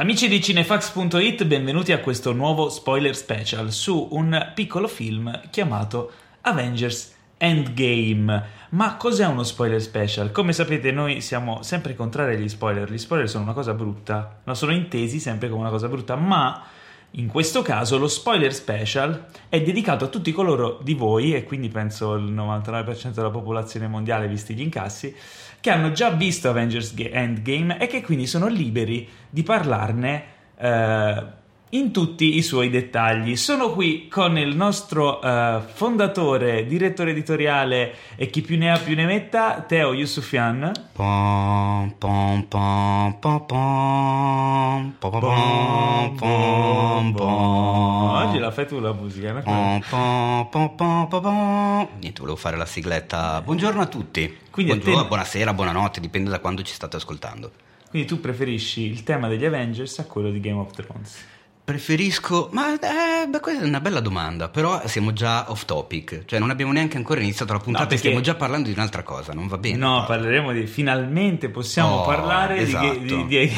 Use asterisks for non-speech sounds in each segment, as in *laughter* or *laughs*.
Amici di cinefax.it, benvenuti a questo nuovo spoiler special su un piccolo film chiamato Avengers Endgame. Ma cos'è uno spoiler special? Come sapete, noi siamo sempre contrari agli spoiler. Gli spoiler sono una cosa brutta, no, sono intesi sempre come una cosa brutta, ma in questo caso lo spoiler special è dedicato a tutti coloro di voi, e quindi penso il 99% della popolazione mondiale, visti gli incassi, che hanno già visto Avengers Endgame e che quindi sono liberi di parlarne eh, in tutti i suoi dettagli. Sono qui con il nostro uh, fondatore, direttore editoriale e chi più ne ha più ne metta, Teo Yusufian. Pom, pom, pom, pom, pom, pom, pom, pom, Oggi la fai tu la musica, no? Pom, pom, pom, pom, pom, Niente, volevo fare la sigletta. Buongiorno a tutti. Quindi Buongiorno, te... buonasera, buonanotte, dipende da quando ci state ascoltando. Quindi tu preferisci il tema degli Avengers a quello di Game of Thrones? Preferisco, ma eh, beh, questa è una bella domanda, però siamo già off topic, cioè non abbiamo neanche ancora iniziato la puntata no, perché... stiamo già parlando di un'altra cosa, non va bene? No, Paolo. parleremo di, finalmente possiamo oh, parlare esatto. di, di, di,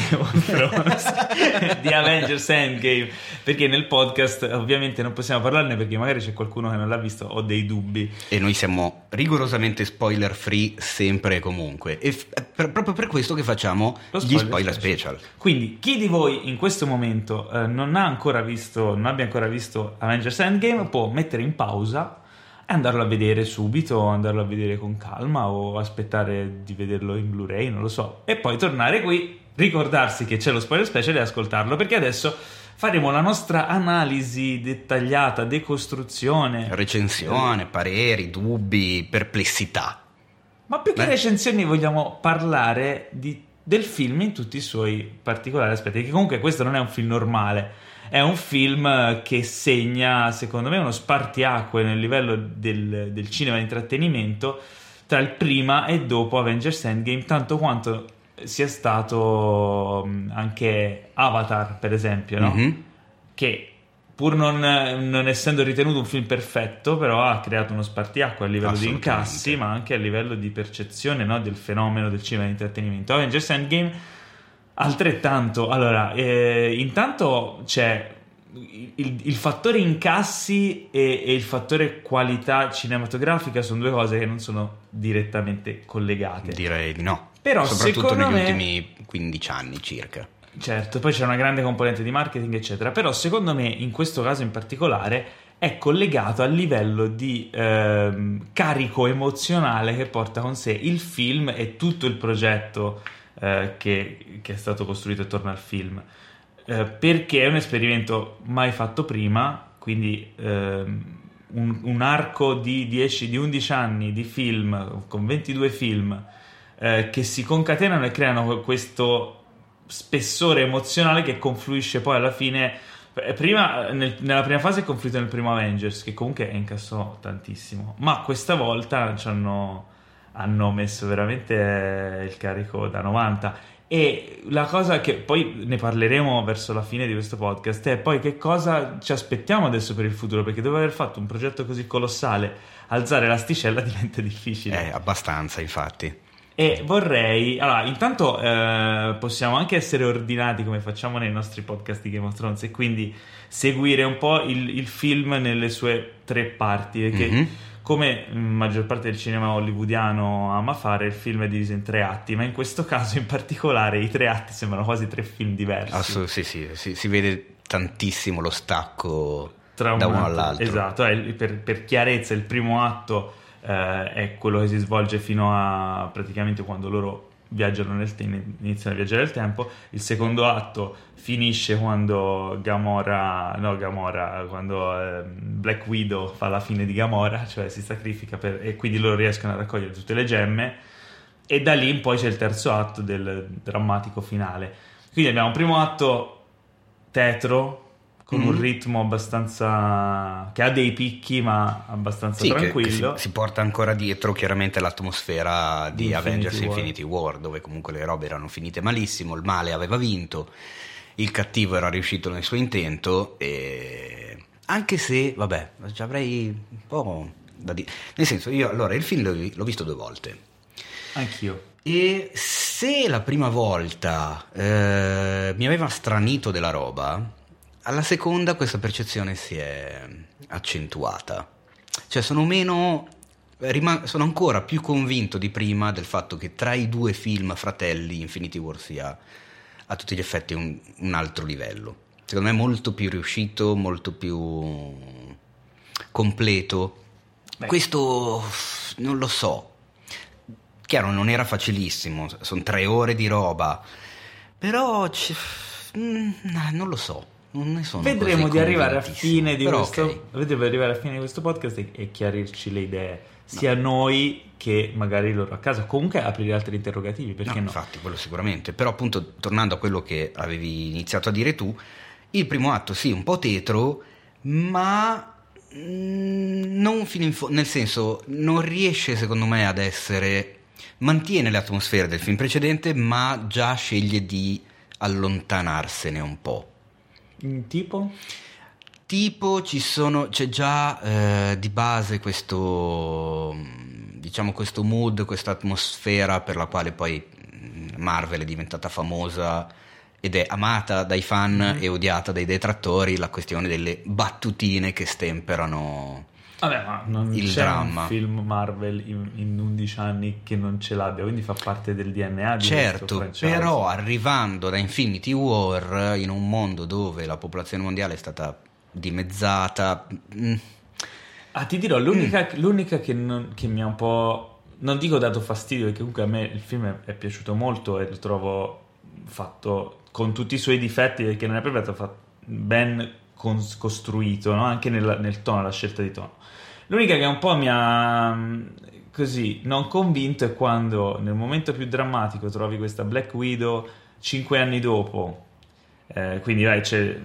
di, Avengers Endgame, perché nel podcast ovviamente non possiamo parlarne perché magari c'è qualcuno che non l'ha visto o dei dubbi. E noi siamo rigorosamente spoiler free sempre e comunque, e f- per, proprio per questo che facciamo spoiler gli spoiler special. special. Quindi chi di voi in questo momento eh, non ha ancora visto, non abbia ancora visto Avengers Endgame, può mettere in pausa e andarlo a vedere subito, andarlo a vedere con calma o aspettare di vederlo in Blu-ray, non lo so, e poi tornare qui, ricordarsi che c'è lo spoiler special e ascoltarlo, perché adesso faremo la nostra analisi dettagliata, decostruzione, recensione, pareri, dubbi, perplessità. Ma più che Beh. recensioni vogliamo parlare di, del film in tutti i suoi particolari aspetti, perché comunque questo non è un film normale è un film che segna, secondo me, uno spartiacque nel livello del, del cinema di intrattenimento tra il prima e dopo Avengers Endgame, tanto quanto sia stato anche Avatar, per esempio, no? mm-hmm. che pur non, non, essendo ritenuto un film perfetto, però ha creato uno spartiacque a livello di incassi, ma anche a livello di percezione no? del fenomeno del cinema di intrattenimento. Avengers Endgame Altrettanto, allora, eh, intanto c'è il, il, fattore incassi e, e, il fattore qualità cinematografica sono due cose che non sono direttamente collegate. Direi di no. Però Soprattutto negli me, ultimi 15 anni circa. Certo, poi c'è una grande componente di marketing, eccetera. Però secondo me, in questo caso in particolare, è collegato al livello di eh, carico emozionale che porta con sé il film e tutto il progetto eh, che, che, è stato costruito attorno al film. Eh, perché è un esperimento mai fatto prima, quindi ehm, un, un, arco di, 10, di 11 anni di film, con 22 film, eh, che si concatenano e creano questo spessore emozionale che confluisce poi alla fine eh, Prima, nel, nella prima fase è conflitto nel primo Avengers, che comunque incassò tantissimo, ma questa volta ci hanno, hanno messo veramente eh, il carico da 90 e la cosa che poi ne parleremo verso la fine di questo podcast è poi che cosa ci aspettiamo adesso per il futuro, perché dopo aver fatto un progetto così colossale, alzare l'asticella *laughs* diventa difficile. Eh, abbastanza, infatti. E vorrei, allora, intanto eh, possiamo anche essere ordinati come facciamo nei nostri podcast di Game of Thrones e quindi seguire un po' il, il film nelle sue tre parti, perché mm-hmm come la maggior parte del cinema hollywoodiano ama fare, il film è diviso in tre atti, ma in questo *laughs* caso in particolare i tre atti sembrano quasi tre film diversi. Assolut- sì, sì, sì, si vede tantissimo lo stacco Tra da uno all'altro. Esatto, per, per, chiarezza il primo atto eh, è quello che si svolge fino a praticamente quando loro viaggiano nel te- iniziano a viaggiare nel tempo. Il secondo atto finisce quando Gamora, no Gamora, quando eh, Black Widow fa la fine di Gamora, cioè si sacrifica per, e quindi loro riescono a raccogliere tutte le gemme. E da lì in poi c'è il terzo atto del drammatico finale. Quindi abbiamo un primo atto tetro, con mm-hmm. un ritmo abbastanza che ha dei picchi ma abbastanza sì, tranquillo che, che si, si, porta ancora dietro chiaramente l'atmosfera di Infinity Avengers War. Infinity War dove comunque le robe erano finite malissimo il male aveva vinto il cattivo era riuscito nel suo intento e anche se vabbè ci avrei un po' da dire nel senso io allora il film l'ho, l'ho visto due volte anch'io e se la prima volta eh, mi aveva stranito della roba, alla seconda questa percezione si è accentuata. Cioè sono meno sono ancora più convinto di prima del fatto che tra i due film fratelli Infinity War sia a tutti gli effetti un, un altro livello. Secondo me è molto più riuscito, molto più completo. Beh. Questo non lo so. Chiaro, non era facilissimo, sono tre ore di roba, però c- mm, non lo so. Non ne sono vedremo di arrivare a fine di questo okay. vedremo arrivare a fine di questo podcast e, e chiarirci le idee sia no. noi che magari loro a casa. Comunque aprire altri interrogativi, perché no, no? Infatti, quello sicuramente. Però appunto, tornando a quello che avevi iniziato a dire tu, il primo atto sì, un po' tetro, ma mm, non fino in fondo, nel senso, non riesce secondo me ad essere... Mantiene l'atmosfera del film precedente, ma già sceglie di allontanarsene un po'. Tipo? tipo ci sono, c'è già eh, di base questo, diciamo, questo mood, questa atmosfera per la quale poi mm, Marvel è diventata famosa ed è amata dai fan mm-hmm. e odiata dai detrattori, la questione delle battutine che stemperano Vabbè, ma non il c'è dramma. un film Marvel in, in, 11 anni che non ce l'abbia, quindi fa parte del DNA di Certo, però arrivando da Infinity War in un mondo dove la popolazione mondiale è stata dimezzata. Mm. Ah, ti dirò, l'unica, mm. l'unica che, non, che, mi ha un po'. Non dico dato fastidio, perché comunque a me il film è, è piaciuto molto e lo trovo fatto con tutti i suoi difetti, perché non è proprio stato ben cons- costruito, no? anche nel, nel tono, la scelta di tono. L'unica che un po' mi ha così non convinto è quando nel momento più drammatico trovi questa Black Widow cinque anni dopo. Eh, quindi vai, c'è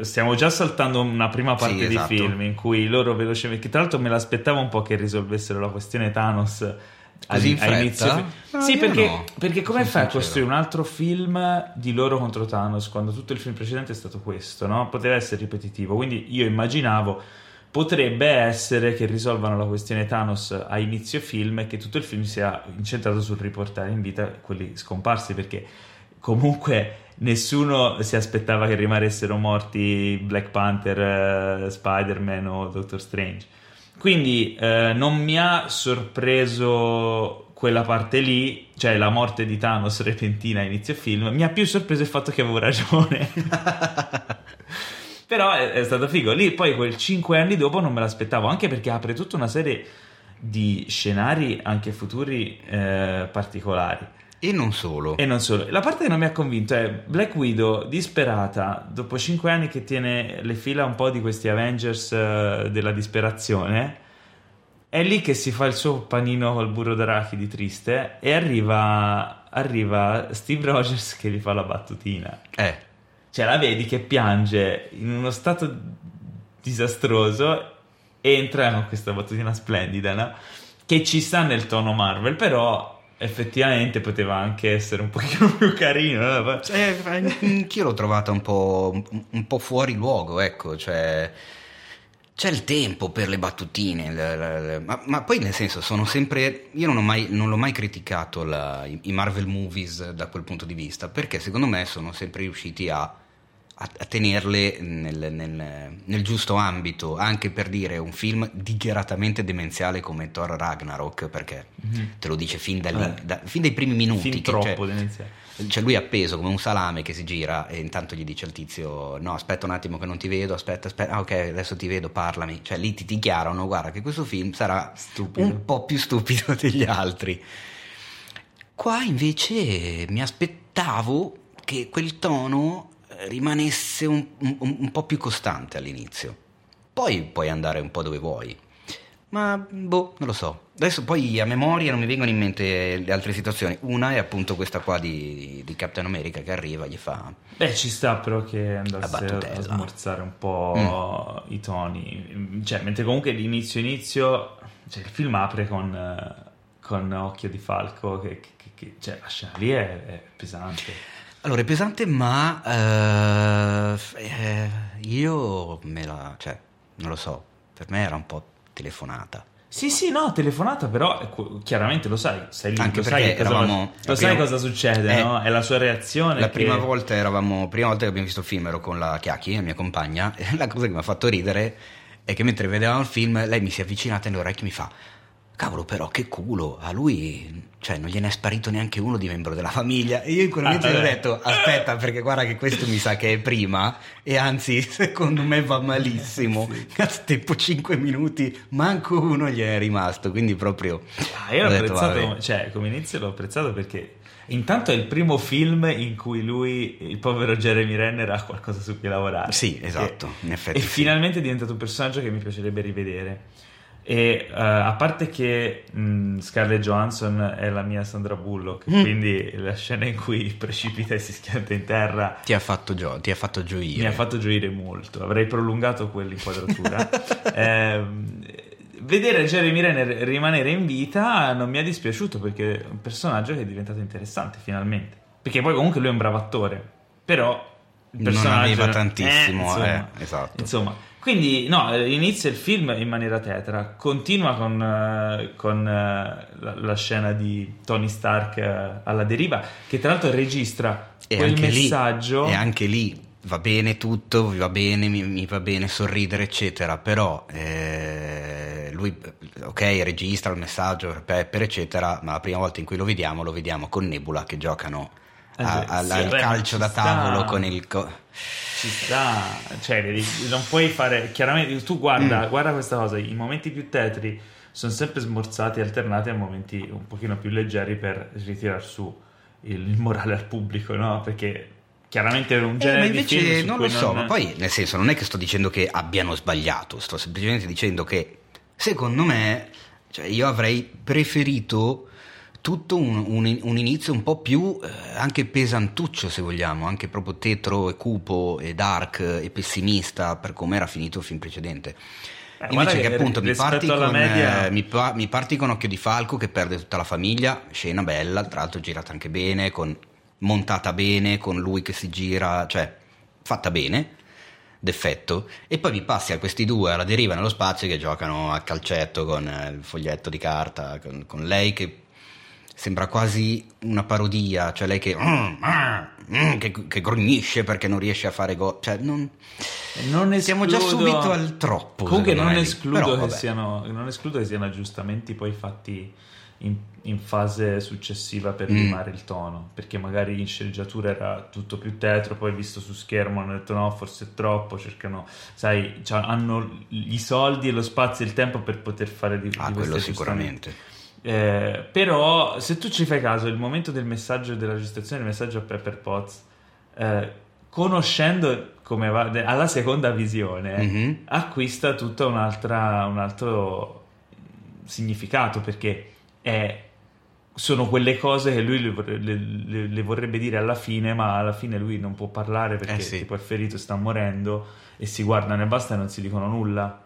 stiamo già saltando una prima parte sì, esatto. di film in cui loro velocemente, che tra l'altro me l'aspettavo un po' che risolvessero la questione Thanos Così in all'inizio. No, sì, perché, no. perché come fai a costruire un altro film di loro contro Thanos quando tutto il film precedente è stato questo, no? Poteva essere ripetitivo, quindi io immaginavo potrebbe essere che risolvano la questione Thanos a inizio film e che tutto il film sia incentrato sul riportare in vita quelli scomparsi perché comunque nessuno si aspettava che rimanessero morti Black Panther, uh, Spider-Man o Doctor Strange. Quindi uh, non mi ha sorpreso quella parte lì, cioè la morte di Thanos *laughs* repentina a inizio film, mi ha più sorpreso il fatto che avevo ragione. *laughs* Però è, è, stato figo. Lì poi quel 5 anni dopo non me l'aspettavo, anche perché apre tutta una serie di scenari anche futuri eh, particolari. E non solo. E non solo. La parte che non mi ha convinto è Black Widow, disperata, dopo 5 anni che tiene le fila un po' di questi Avengers uh, della disperazione, è lì che si fa il suo panino col burro d'arachidi triste e arriva, arriva Steve Rogers che gli fa la battutina. Eh. Cioè la vedi che piange in uno stato disastroso entra con questa battutina splendida, no? Che ci sta nel tono Marvel, però effettivamente poteva anche essere un pochino *laughs* più carino. Eh? Cioè, *laughs* anch'io l'ho trovata un po', un po', fuori luogo, ecco, cioè c'è il tempo per le battutine, le, le, le, ma, ma, poi nel senso sono sempre, io non, mai, non l'ho mai criticato la, i, i Marvel movies da quel punto di vista, perché secondo me sono sempre riusciti a a, a tenerle nel, nel, nel, giusto ambito, anche per dire un film dichiaratamente demenziale come Thor Ragnarok, perché mm-hmm. te lo dice fin, eh. da, fin, dai primi minuti. Fin troppo demenziale. Cioè lui è appeso come un salame che si gira e intanto gli dice al tizio no aspetta un attimo che non ti vedo, aspetta, aspetta, ah ok adesso ti vedo, parlami. Cioè lì ti dichiarano guarda che questo film sarà stupido. un po' più stupido degli altri. Qua invece mi aspettavo che quel tono rimanesse un, un, un po' più costante all'inizio. Poi puoi andare un po' dove vuoi. Ma boh, non lo so. Adesso poi a memoria non mi vengono in mente le altre situazioni. Una è appunto questa qua di, di Captain America che arriva e gli fa. Beh, ci sta però che andasse a smorzare un po' mm. i toni. Cioè, mentre comunque l'inizio inizio. Cioè, il film apre con, con Occhio di Falco. Che, che, che cioè, la scena lì è, è pesante. Allora, è pesante, ma uh, eh, io me la... cioè, non lo so, per me era un po' telefonata. Sì, sì, no, telefonata, però chiaramente lo sai, sei lì, Anche lo sai, cosa, eravamo, lo sai cosa succede, eh, no? È la sua reazione. La che... prima volta eravamo, prima volta che abbiamo visto il film ero con la Chiacchi, la mia compagna, *laughs* e la cosa che mi ha fatto ridere è che mentre vedevamo il film lei mi si è avvicinata alle orecchie e mi fa cavolo però che culo, a lui cioè, non gliene è sparito neanche uno di membro della famiglia e io in quel momento ah, gli ho detto aspetta perché guarda che questo mi sa che è prima e anzi *laughs* secondo me va malissimo, sì. tempo 5 minuti manco uno gli è rimasto, quindi proprio... Ah, io l'ho apprezzato, vabbè. cioè come inizio l'ho apprezzato perché Intanto è il primo film in cui lui, il povero Jeremy Renner, ha qualcosa su cui lavorare. Sì, esatto, in effetti. E sì. finalmente è diventato un personaggio che mi piacerebbe rivedere. E uh, a parte che mh, Scarlett Johansson è la mia Sandra Bullock, mm. quindi la scena in cui precipita e si schianta in terra ti ha fatto, gio- ti ha fatto gioire. Mi ha fatto gioire molto. Avrei prolungato quell'inquadratura. *laughs* eh, vedere Jeremy Renner rimanere in vita non mi è dispiaciuto perché è un personaggio che è diventato interessante finalmente. Perché poi comunque lui è un bravo attore, però il personaggio non aveva tantissimo, eh, insomma, eh, esatto. Insomma, quindi no, inizia il film in maniera tetra, continua con, uh, con uh, la, la, scena di Tony Stark uh, alla deriva, che tra l'altro registra e quel messaggio. Lì, e anche lì va bene tutto, va bene, mi, mi va bene sorridere, eccetera, però eh, lui, ok, registra il messaggio per Pepper, eccetera, ma la prima volta in cui lo vediamo, lo vediamo con Nebula che giocano eh, a, a, sì, al beh, calcio da tavolo sta, con il... Co- ci sta, cioè non puoi fare, chiaramente, tu guarda, mm. guarda questa cosa, i momenti più tetri sono sempre smorzati, alternati a momenti un pochino più leggeri per ritirare su il, il morale al pubblico, no? Perché chiaramente è un genere eh, ma invece non lo so, non... ma poi nel senso non è che sto dicendo che abbiano sbagliato, sto semplicemente dicendo che secondo me cioè, io avrei preferito tutto un, un, un, inizio un po' più eh, anche pesantuccio se vogliamo, anche proprio tetro e cupo e dark e pessimista per come era finito il film precedente. Eh, Invece che, appunto mi parti, con, media... eh, mi, pa- mi parti con Occhio di Falco che perde tutta la famiglia, scena bella, tra l'altro girata anche bene, con montata bene, con lui che si gira, cioè fatta bene, d'effetto, e poi mi passi a questi due alla deriva nello spazio che giocano a calcetto con eh, il foglietto di carta, con, con lei che sembra quasi una parodia, cioè lei che, mm, mm, che, che grugnisce perché non riesce a fare gol, cioè non, non escludo... siamo già subito al troppo. Comunque non escludo, Però, che siano, non escludo che siano aggiustamenti poi fatti in, in, fase successiva per mm. limare il tono, perché magari in sceneggiatura era tutto più tetro, poi visto su schermo hanno detto no, forse è troppo, cercano, sai, cioè, hanno i soldi e lo spazio e il tempo per poter fare di, ah, di quello sicuramente. Eh, però se tu ci fai caso, il momento del messaggio della registrazione del messaggio a Pepper Potts, eh, conoscendo come va alla seconda visione, mm-hmm. acquista tutto un altro significato perché è, sono quelle cose che lui le, le, le, vorrebbe dire alla fine, ma alla fine lui non può parlare perché eh sì. tipo è ferito, sta morendo e si guardano e basta e non si dicono nulla.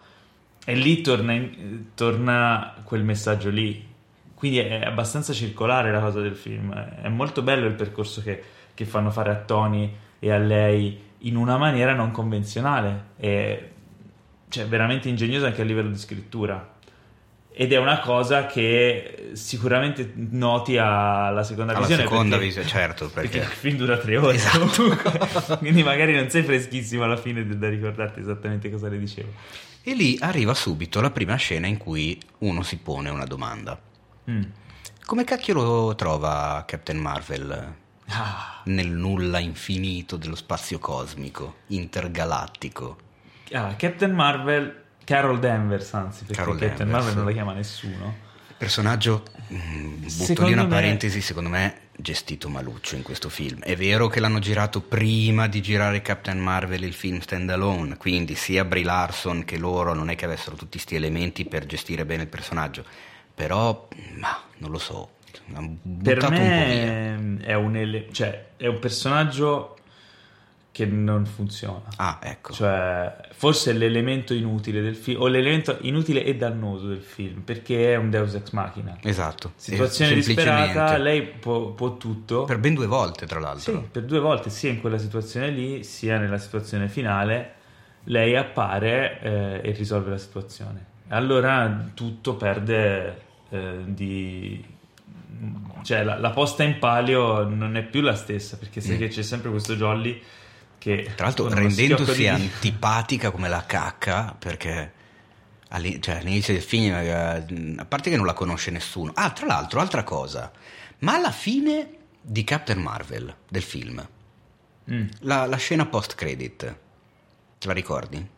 E lì torna, in, torna quel messaggio lì. Quindi è abbastanza circolare la cosa del film. È molto bello il percorso che, che fanno fare a Tony e a lei in una maniera non convenzionale. E cioè, veramente ingegnosa anche a livello di scrittura ed è una cosa che sicuramente noti alla seconda alla visione. Alla seconda visione, certo. Perché... perché... il film dura tre ore. Esatto. *laughs* Quindi magari non sei freschissimo alla fine da ricordarti esattamente cosa le dicevo. E lì arriva subito la prima scena in cui uno si pone una domanda. Mm. Come cacchio lo trova Captain Marvel ah. nel nulla infinito dello spazio cosmico, intergalattico? Ah, Captain Marvel Carol Danvers, anzi, perché Carol Captain Danvers. Marvel non la chiama nessuno. Personaggio, mm, butto lì una me... parentesi, secondo me gestito maluccio in questo film. È vero che l'hanno girato prima di girare Captain Marvel il film standalone, quindi sia Brie Larson che loro non è che avessero tutti questi elementi per gestire bene il personaggio, però, ma non lo so, per me un è un, ele- cioè, è un personaggio che non funziona. Ah, ecco. Cioè, forse è l'elemento inutile del film, o l'elemento inutile e dannoso del film, perché è un Deus ex machina. Esatto. Situazione disperata, lei può, può, tutto. Per ben due volte, tra l'altro. Sì, per due volte, sia in quella situazione lì, sia nella situazione finale, lei appare eh, e risolve la situazione. allora tutto perde eh, di... cioè la, la, posta in palio non è più la stessa perché sai mm. che c'è sempre questo Jolly che... Tra l'altro rendendosi di... *laughs* antipatica come la cacca perché... Cioè, all'inizio del film, eh, a parte che non la conosce nessuno. Ah, tra l'altro, altra cosa, ma alla fine di Captain Marvel, del film, mm. la, la, scena post-credit, te la ricordi?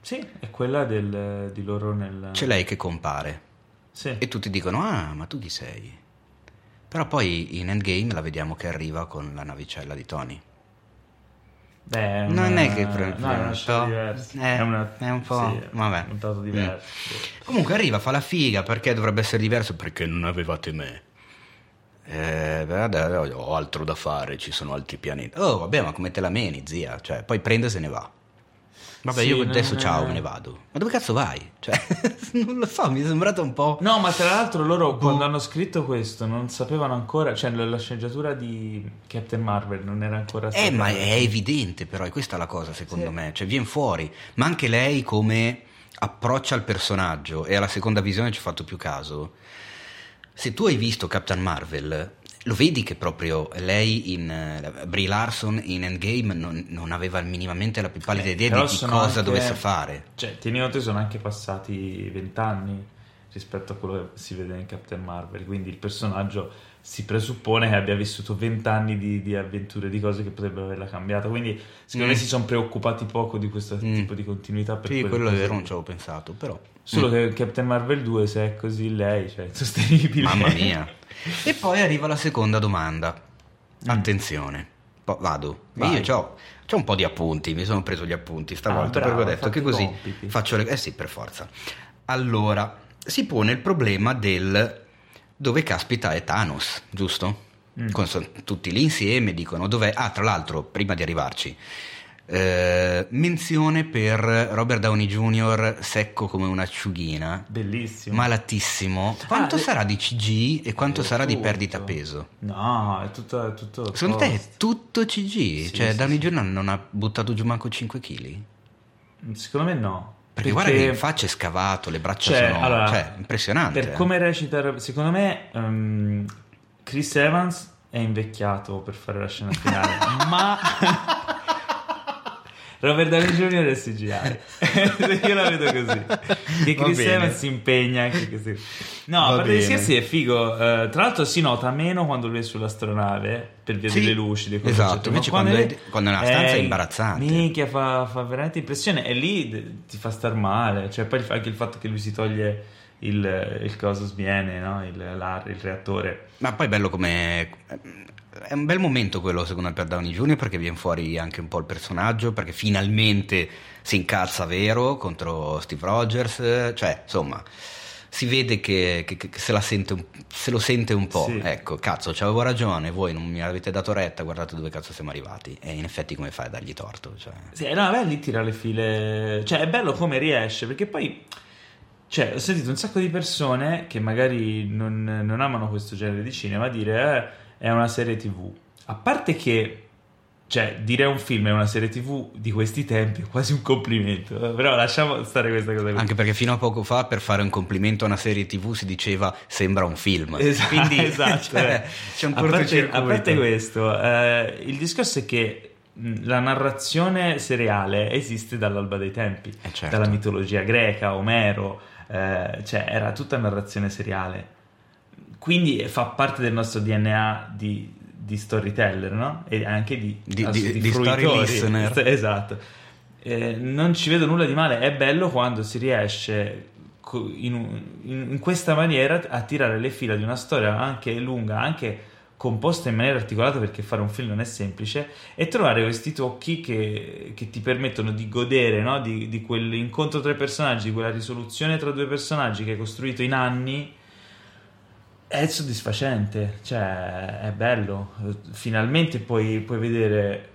Sì, è quella del, di loro nel... C'è lei che compare. Sì. E tutti dicono, ah, ma tu chi sei? Però poi in Endgame la vediamo che arriva con la navicella di Tony. Beh, non è che pre- no, è una. È, è, una, è un po'. Sì, vabbè. Un dato diverso. Mm. Comunque arriva, fa la figa perché dovrebbe essere diverso? Perché non avevate me. Eh, ho altro da fare, ci sono altri pianeti. Oh, vabbè, ma come te la meni, zia? Cioè, poi prende e se ne va. Vabbè, sì, io adesso non... ciao, me ne vado. Ma dove cazzo vai? Cioè, *laughs* non lo so, mi è sembrato un po'. No, ma tra l'altro loro boh. quando hanno scritto questo non sapevano ancora, cioè la sceneggiatura di Captain Marvel non era ancora stata. Eh, ma è evidente, però, e questa è la cosa, secondo sì. me. Cioè, viene fuori. Ma anche lei come approccia il personaggio, e alla seconda visione ci ho fatto più caso. Se tu hai visto Captain Marvel, lo vedi che proprio lei in uh, Brie Larson in Endgame non, non, aveva minimamente la più pallida eh, idea di cosa anche, dovesse fare. Cioè, tieni conto sono anche passati vent'anni rispetto a quello che si vede in Captain Marvel, quindi il personaggio si presuppone che abbia vissuto vent'anni di, di avventure, di cose che potrebbero averla cambiata, quindi secondo mm. me si sono preoccupati poco di questo mm. tipo di continuità. Per sì, quello è vero, non ci avevo pensato, però... Solo mm. che Captain Marvel 2, se è così lei, cioè, è sostenibile. Mamma mia. *laughs* E poi arriva la seconda domanda. Mm. Attenzione, po- vado. Vai. Io ho un po' di appunti, mi sono preso gli appunti stavolta ah, bravo, perché ho detto che così compiti. faccio le... Eh sì, per forza. Allora, si pone il problema del dove caspita è Thanos, giusto? Mm. Con, tutti lì insieme dicono dov'è. Ah, tra l'altro, prima di arrivarci, eh, menzione per Robert Downey Jr. secco come un'acciughina. Bellissimo. Malatissimo. Quanto ah, sarà di CG e quanto sarà tutto. di perdita peso? No, è tutto. È tutto Secondo post. te è tutto CG? Sì, cioè, sì, Downey sì. Jr. non ha buttato giù manco 5 kg? Secondo me no. Perché, perché guarda che faccia è scavato, le braccia cioè, sono allora, cioè, impressionante. Per come recita, secondo me, um, Chris Evans è invecchiato per fare la scena finale, *laughs* ma Robert Downey Jr. è CGI. *laughs* Io la vedo così. Che Chris Evans si impegna anche così. No, a parte gli scherzi è figo. Uh, tra l'altro si nota meno quando lui è sull'astronave per via sì, delle luci. Esatto, invece quando, quando, è, quando è nella stanza è, è imbarazzante. Minchia, fa, fa veramente impressione. E lì ti fa star male. Cioè, poi anche il fatto che lui si toglie il, il coso sviene, no? il, il, reattore. Ma poi è bello come è un bel momento quello secondo me per Downey Jr. perché viene fuori anche un po' il personaggio, perché finalmente si incazza vero contro Steve Rogers, cioè insomma si vede che, che, che se, sente, se, lo sente un po', sì. ecco, cazzo, avevo ragione, voi non mi avete dato retta, guardate dove cazzo siamo arrivati. E in effetti come fai a dargli torto? Cioè... Sì, no, a me lì tira le file, cioè è bello come riesce, perché poi... Cioè, ho sentito un sacco di persone che magari non, non amano questo genere di cinema dire... Eh, è una serie tv. A parte che, cioè, dire un film è una serie tv di questi tempi è quasi un complimento. Però lasciamo stare questa cosa. Anche perché fino a poco fa per fare un complimento a una serie tv si diceva sembra un film. Esatto, *laughs* Quindi, *laughs* esatto. Cioè, c'è un a parte, a parte questo, eh, il discorso è che la narrazione seriale esiste dall'alba dei tempi, eh certo. dalla mitologia greca, Omero, eh, cioè era tutta narrazione seriale quindi fa parte del nostro DNA di, di storyteller, no? E anche di, di, di, di, story listener. *laughs* Esatto. Eh, non ci vedo nulla di male, è bello quando si riesce in, in, in, questa maniera a tirare le fila di una storia anche lunga, anche composta in maniera articolata perché fare un film non è semplice e trovare questi tocchi che, che ti permettono di godere no? di, di quell'incontro tra i personaggi, di quella risoluzione tra due personaggi che hai costruito in anni è soddisfacente, cioè è bello. Finalmente puoi, puoi vedere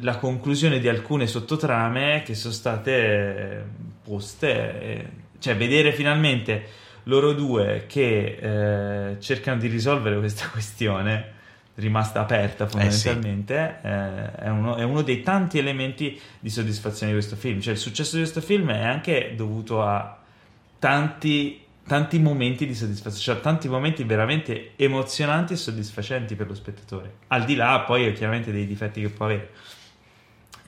la conclusione di alcune sottotrame che sono state poste, cioè vedere finalmente loro due che eh, cercano di risolvere questa *laughs* questione rimasta aperta fondamentalmente eh sì. eh, è, uno, è, uno, dei tanti elementi di soddisfazione di questo film cioè il successo di questo film è anche dovuto a tanti, tanti momenti di soddisfazione, cioè tanti momenti veramente emozionanti e soddisfacenti per lo spettatore. Al di là poi chiaramente dei difetti che può avere.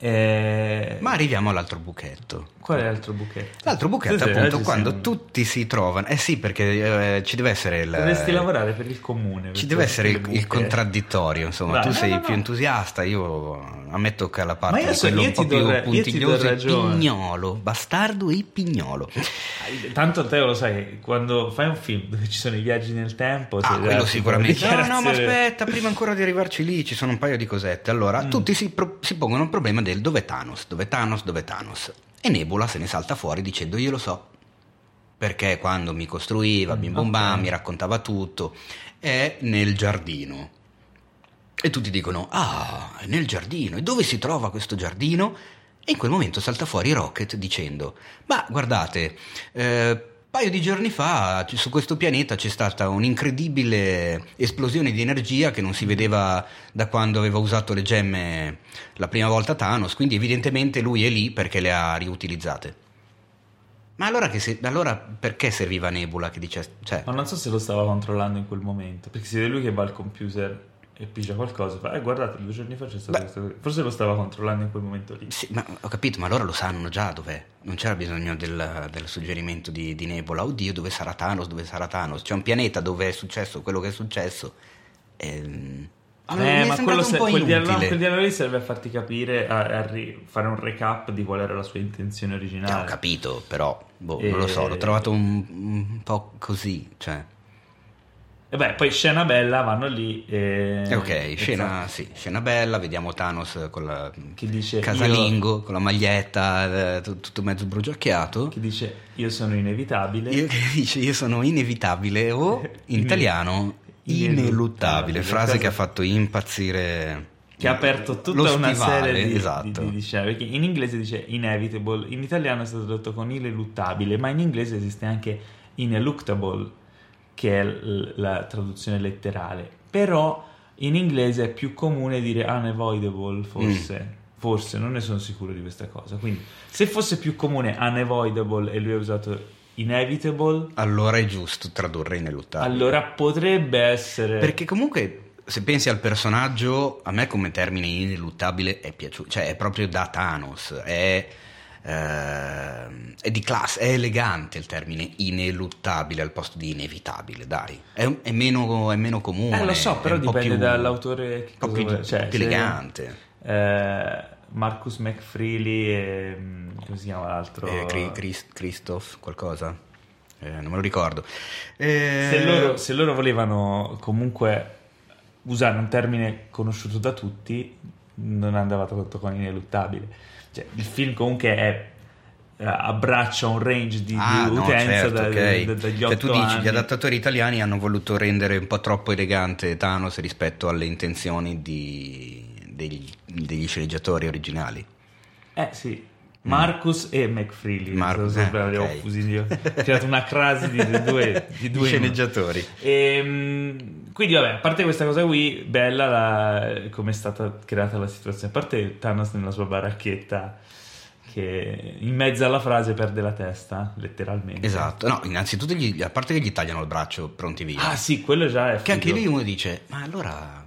Eh... Ma arriviamo all'altro buchetto. Qual è l'altro buchetto? L'altro buchetto è appunto quando siamo... tutti si trovano. Eh sì, perché eh, ci deve essere il. Dovresti lavorare per il comune. Ci deve essere il, il, contraddittorio. Insomma, Dai, tu no, sei no, più no. entusiasta, io a me tocca la parte di quello un po' più do, puntiglioso e pignolo. Bastardo e pignolo. Tanto te lo sai, quando fai un film dove ci sono i viaggi nel tempo. Ah, quello sicuramente. No, no, ma aspetta, prima ancora di arrivarci lì ci sono un paio di cosette. Allora, mm. tutti si, pro- si pongono il problema del dove Thanos, dove Thanos, dove Thanos. E Nebula se ne salta fuori dicendo io lo so, perché quando mi costruiva, bim bum bam, okay. mi raccontava tutto, è nel giardino. E tutti dicono, ah, è nel giardino, e dove si trova questo giardino? E in quel momento salta fuori Rocket dicendo, ma guardate, eh, paio di giorni fa su questo pianeta c'è stata un'incredibile esplosione di energia che non si vedeva da quando aveva usato le gemme la prima volta Thanos, quindi evidentemente lui è lì perché le ha riutilizzate. Ma allora, se, allora perché serviva Nebula dice... Cioè... Ma non so se lo stava controllando in quel momento, perché si vede lui che va al computer e pigia qualcosa. Fa, eh, guardate, due giorni fa c'è stato Beh, questo. Forse lo stava controllando in quel momento lì. Sì, ma ho capito, ma loro lo sanno già dov'è. Non c'era bisogno del, del suggerimento di, di, Nebula. Oddio, dove sarà Thanos? Dove sarà Thanos? C'è un pianeta dove è successo quello che è successo. E... Eh, ma quello se, quel, dialogo, quel, dialogo, lì serve a farti capire, a, a ri, fare un recap di qual era la sua intenzione originale. Eh, ho capito, però boh, e... non lo so, l'ho trovato un, un po' così. Cioè. E beh, poi scena bella, vanno lì e... Ok, scena, sì, scena bella, vediamo Thanos con la dice, casalingo, io... con la maglietta, eh, tutto mezzo brugiacchiato. Che dice, io sono inevitabile. Io, che *laughs* dice, io sono inevitabile o, *laughs* in italiano, ineluttabile. Frase che ha fatto impazzire... Che ha aperto tutta una serie di, esatto. di, di, di in inglese dice inevitable, in italiano è stato tradotto con ineluttabile, ma in inglese esiste anche ineluctable che è la traduzione letterale, però in inglese è più comune dire unavoidable forse. Mm. Forse, non ne sono sicuro di questa cosa. Quindi, se fosse più comune unavoidable e lui ha usato inevitable, allora è giusto tradurre ineluttabile. Allora potrebbe essere. Perché comunque, se pensi al personaggio, a me come termine ineluttabile è piaciuto, cioè è proprio da Thanos, è eh, è di classe, è elegante il termine ineluttabile al posto di inevitabile, dai, è, è, meno, è meno, comune. Eh, lo so, però dipende più, dall'autore. Che po' più, cioè, più elegante. Eh, Marcus McFreely e mm, come si chiama l'altro? Eh, Christoph qualcosa? Eh, non me lo ricordo. Eh, se loro, se loro volevano comunque usare un termine conosciuto da tutti, non andava tradotto con ineluttabile cioè, il film comunque è eh, abbraccia un range di, ah, di utenza no, certo, da, okay. da, dagli cioè, tu dici anni. gli adattatori italiani hanno voluto rendere un po' troppo elegante Thanos rispetto alle intenzioni di, degli, degli sceneggiatori originali eh sì Marcus mm. e McFreely. Marcus, eh, okay. ho creato una crasi di due, di due *laughs* sceneggiatori. E, ehm, quindi vabbè a parte questa cosa qui bella la, come è stata creata la situazione. A parte Thanos nella sua baracchetta che in mezzo alla frase perde la testa letteralmente. Esatto. No innanzitutto gli, a parte che gli tagliano il braccio pronti via. Ah sì quello già è che figo. anche lì uno dice ma allora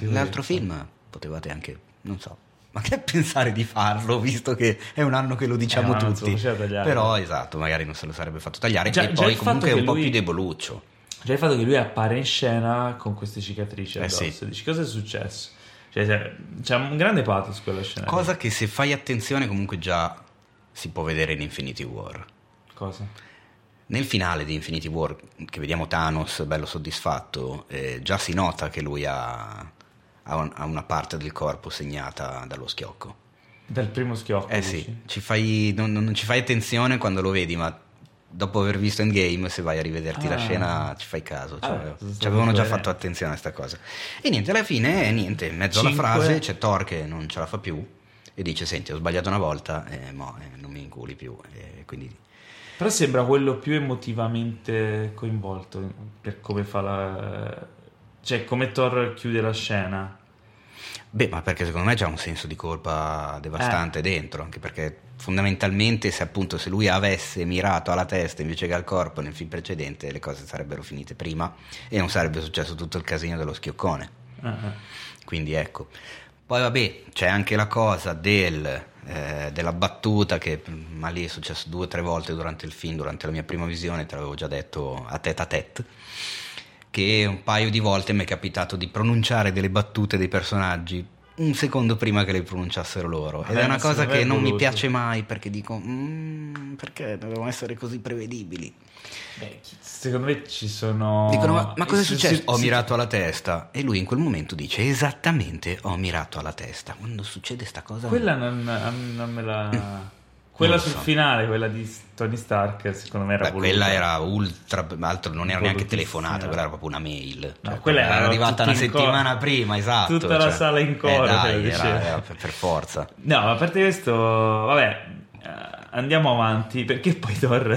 nell'altro film potevate anche non so ma che pensare di farlo, visto che è un anno che lo diciamo eh, tutti. Però esatto, magari non se lo sarebbe fatto tagliare. Già, e poi comunque è un lui, po' più deboluccio. Già il fatto che lui appare in scena con queste cicatrici addosso, eh sì. dici cosa è successo? Cioè, c'è un grande pathos quella scena. Cosa che se fai attenzione comunque già si può vedere in Infinity War. Cosa? Nel finale di Infinity War, che vediamo Thanos bello soddisfatto, eh, già si nota che lui ha ha, una parte del corpo segnata dallo schiocco. Dal primo schiocco? Eh dici? sì, ci fai, non, non, ci fai attenzione quando lo vedi, ma dopo aver visto Endgame, se vai a rivederti ah. la scena, ci fai caso. Cioè, ah, ci avevano già fatto attenzione a questa cosa. E niente, alla fine, niente, in mezzo Cinque. alla frase c'è Thor che non ce la fa più e dice: Senti, ho sbagliato una volta, e mo, eh, non mi inculi più. E quindi però sembra quello più emotivamente coinvolto per come fa la, cioè, come Thor chiude la scena. Beh, ma perché secondo me c'è un senso di colpa devastante eh. dentro, anche perché fondamentalmente se appunto se lui avesse mirato alla testa invece che al corpo nel film precedente le cose sarebbero finite prima e non sarebbe successo tutto il casino dello schioccone. Uh-huh. Quindi ecco. Poi vabbè, c'è anche la cosa del, eh, della battuta che ma lì è successo due o tre volte durante il film, durante la mia prima visione, te l'avevo già detto a tête a tête che un paio di volte mi è capitato di pronunciare delle battute dei personaggi un secondo prima che le pronunciassero loro. Ed eh, è una cosa che non mi piace mai perché dico, mm, perché dovevano essere così prevedibili. Beh, secondo me ci sono. Dicono, ma, ma cosa è successo? Ho mirato alla testa. E lui in quel momento dice esattamente: Ho mirato alla testa. Quando succede sta cosa. Quella non, non me la. Mm. Quella sul so. finale, quella di Tony Stark, secondo me era Beh, Quella era ultra, altro non era neanche telefonata, quella era proprio una mail. Cioè, no, quella era, era arrivata una settimana coro. prima, esatto. Tutta cioè, la sala in coro. Eh, dai, era, era per, per, forza. No, ma a parte questo, vabbè, eh, andiamo avanti perché poi Thor,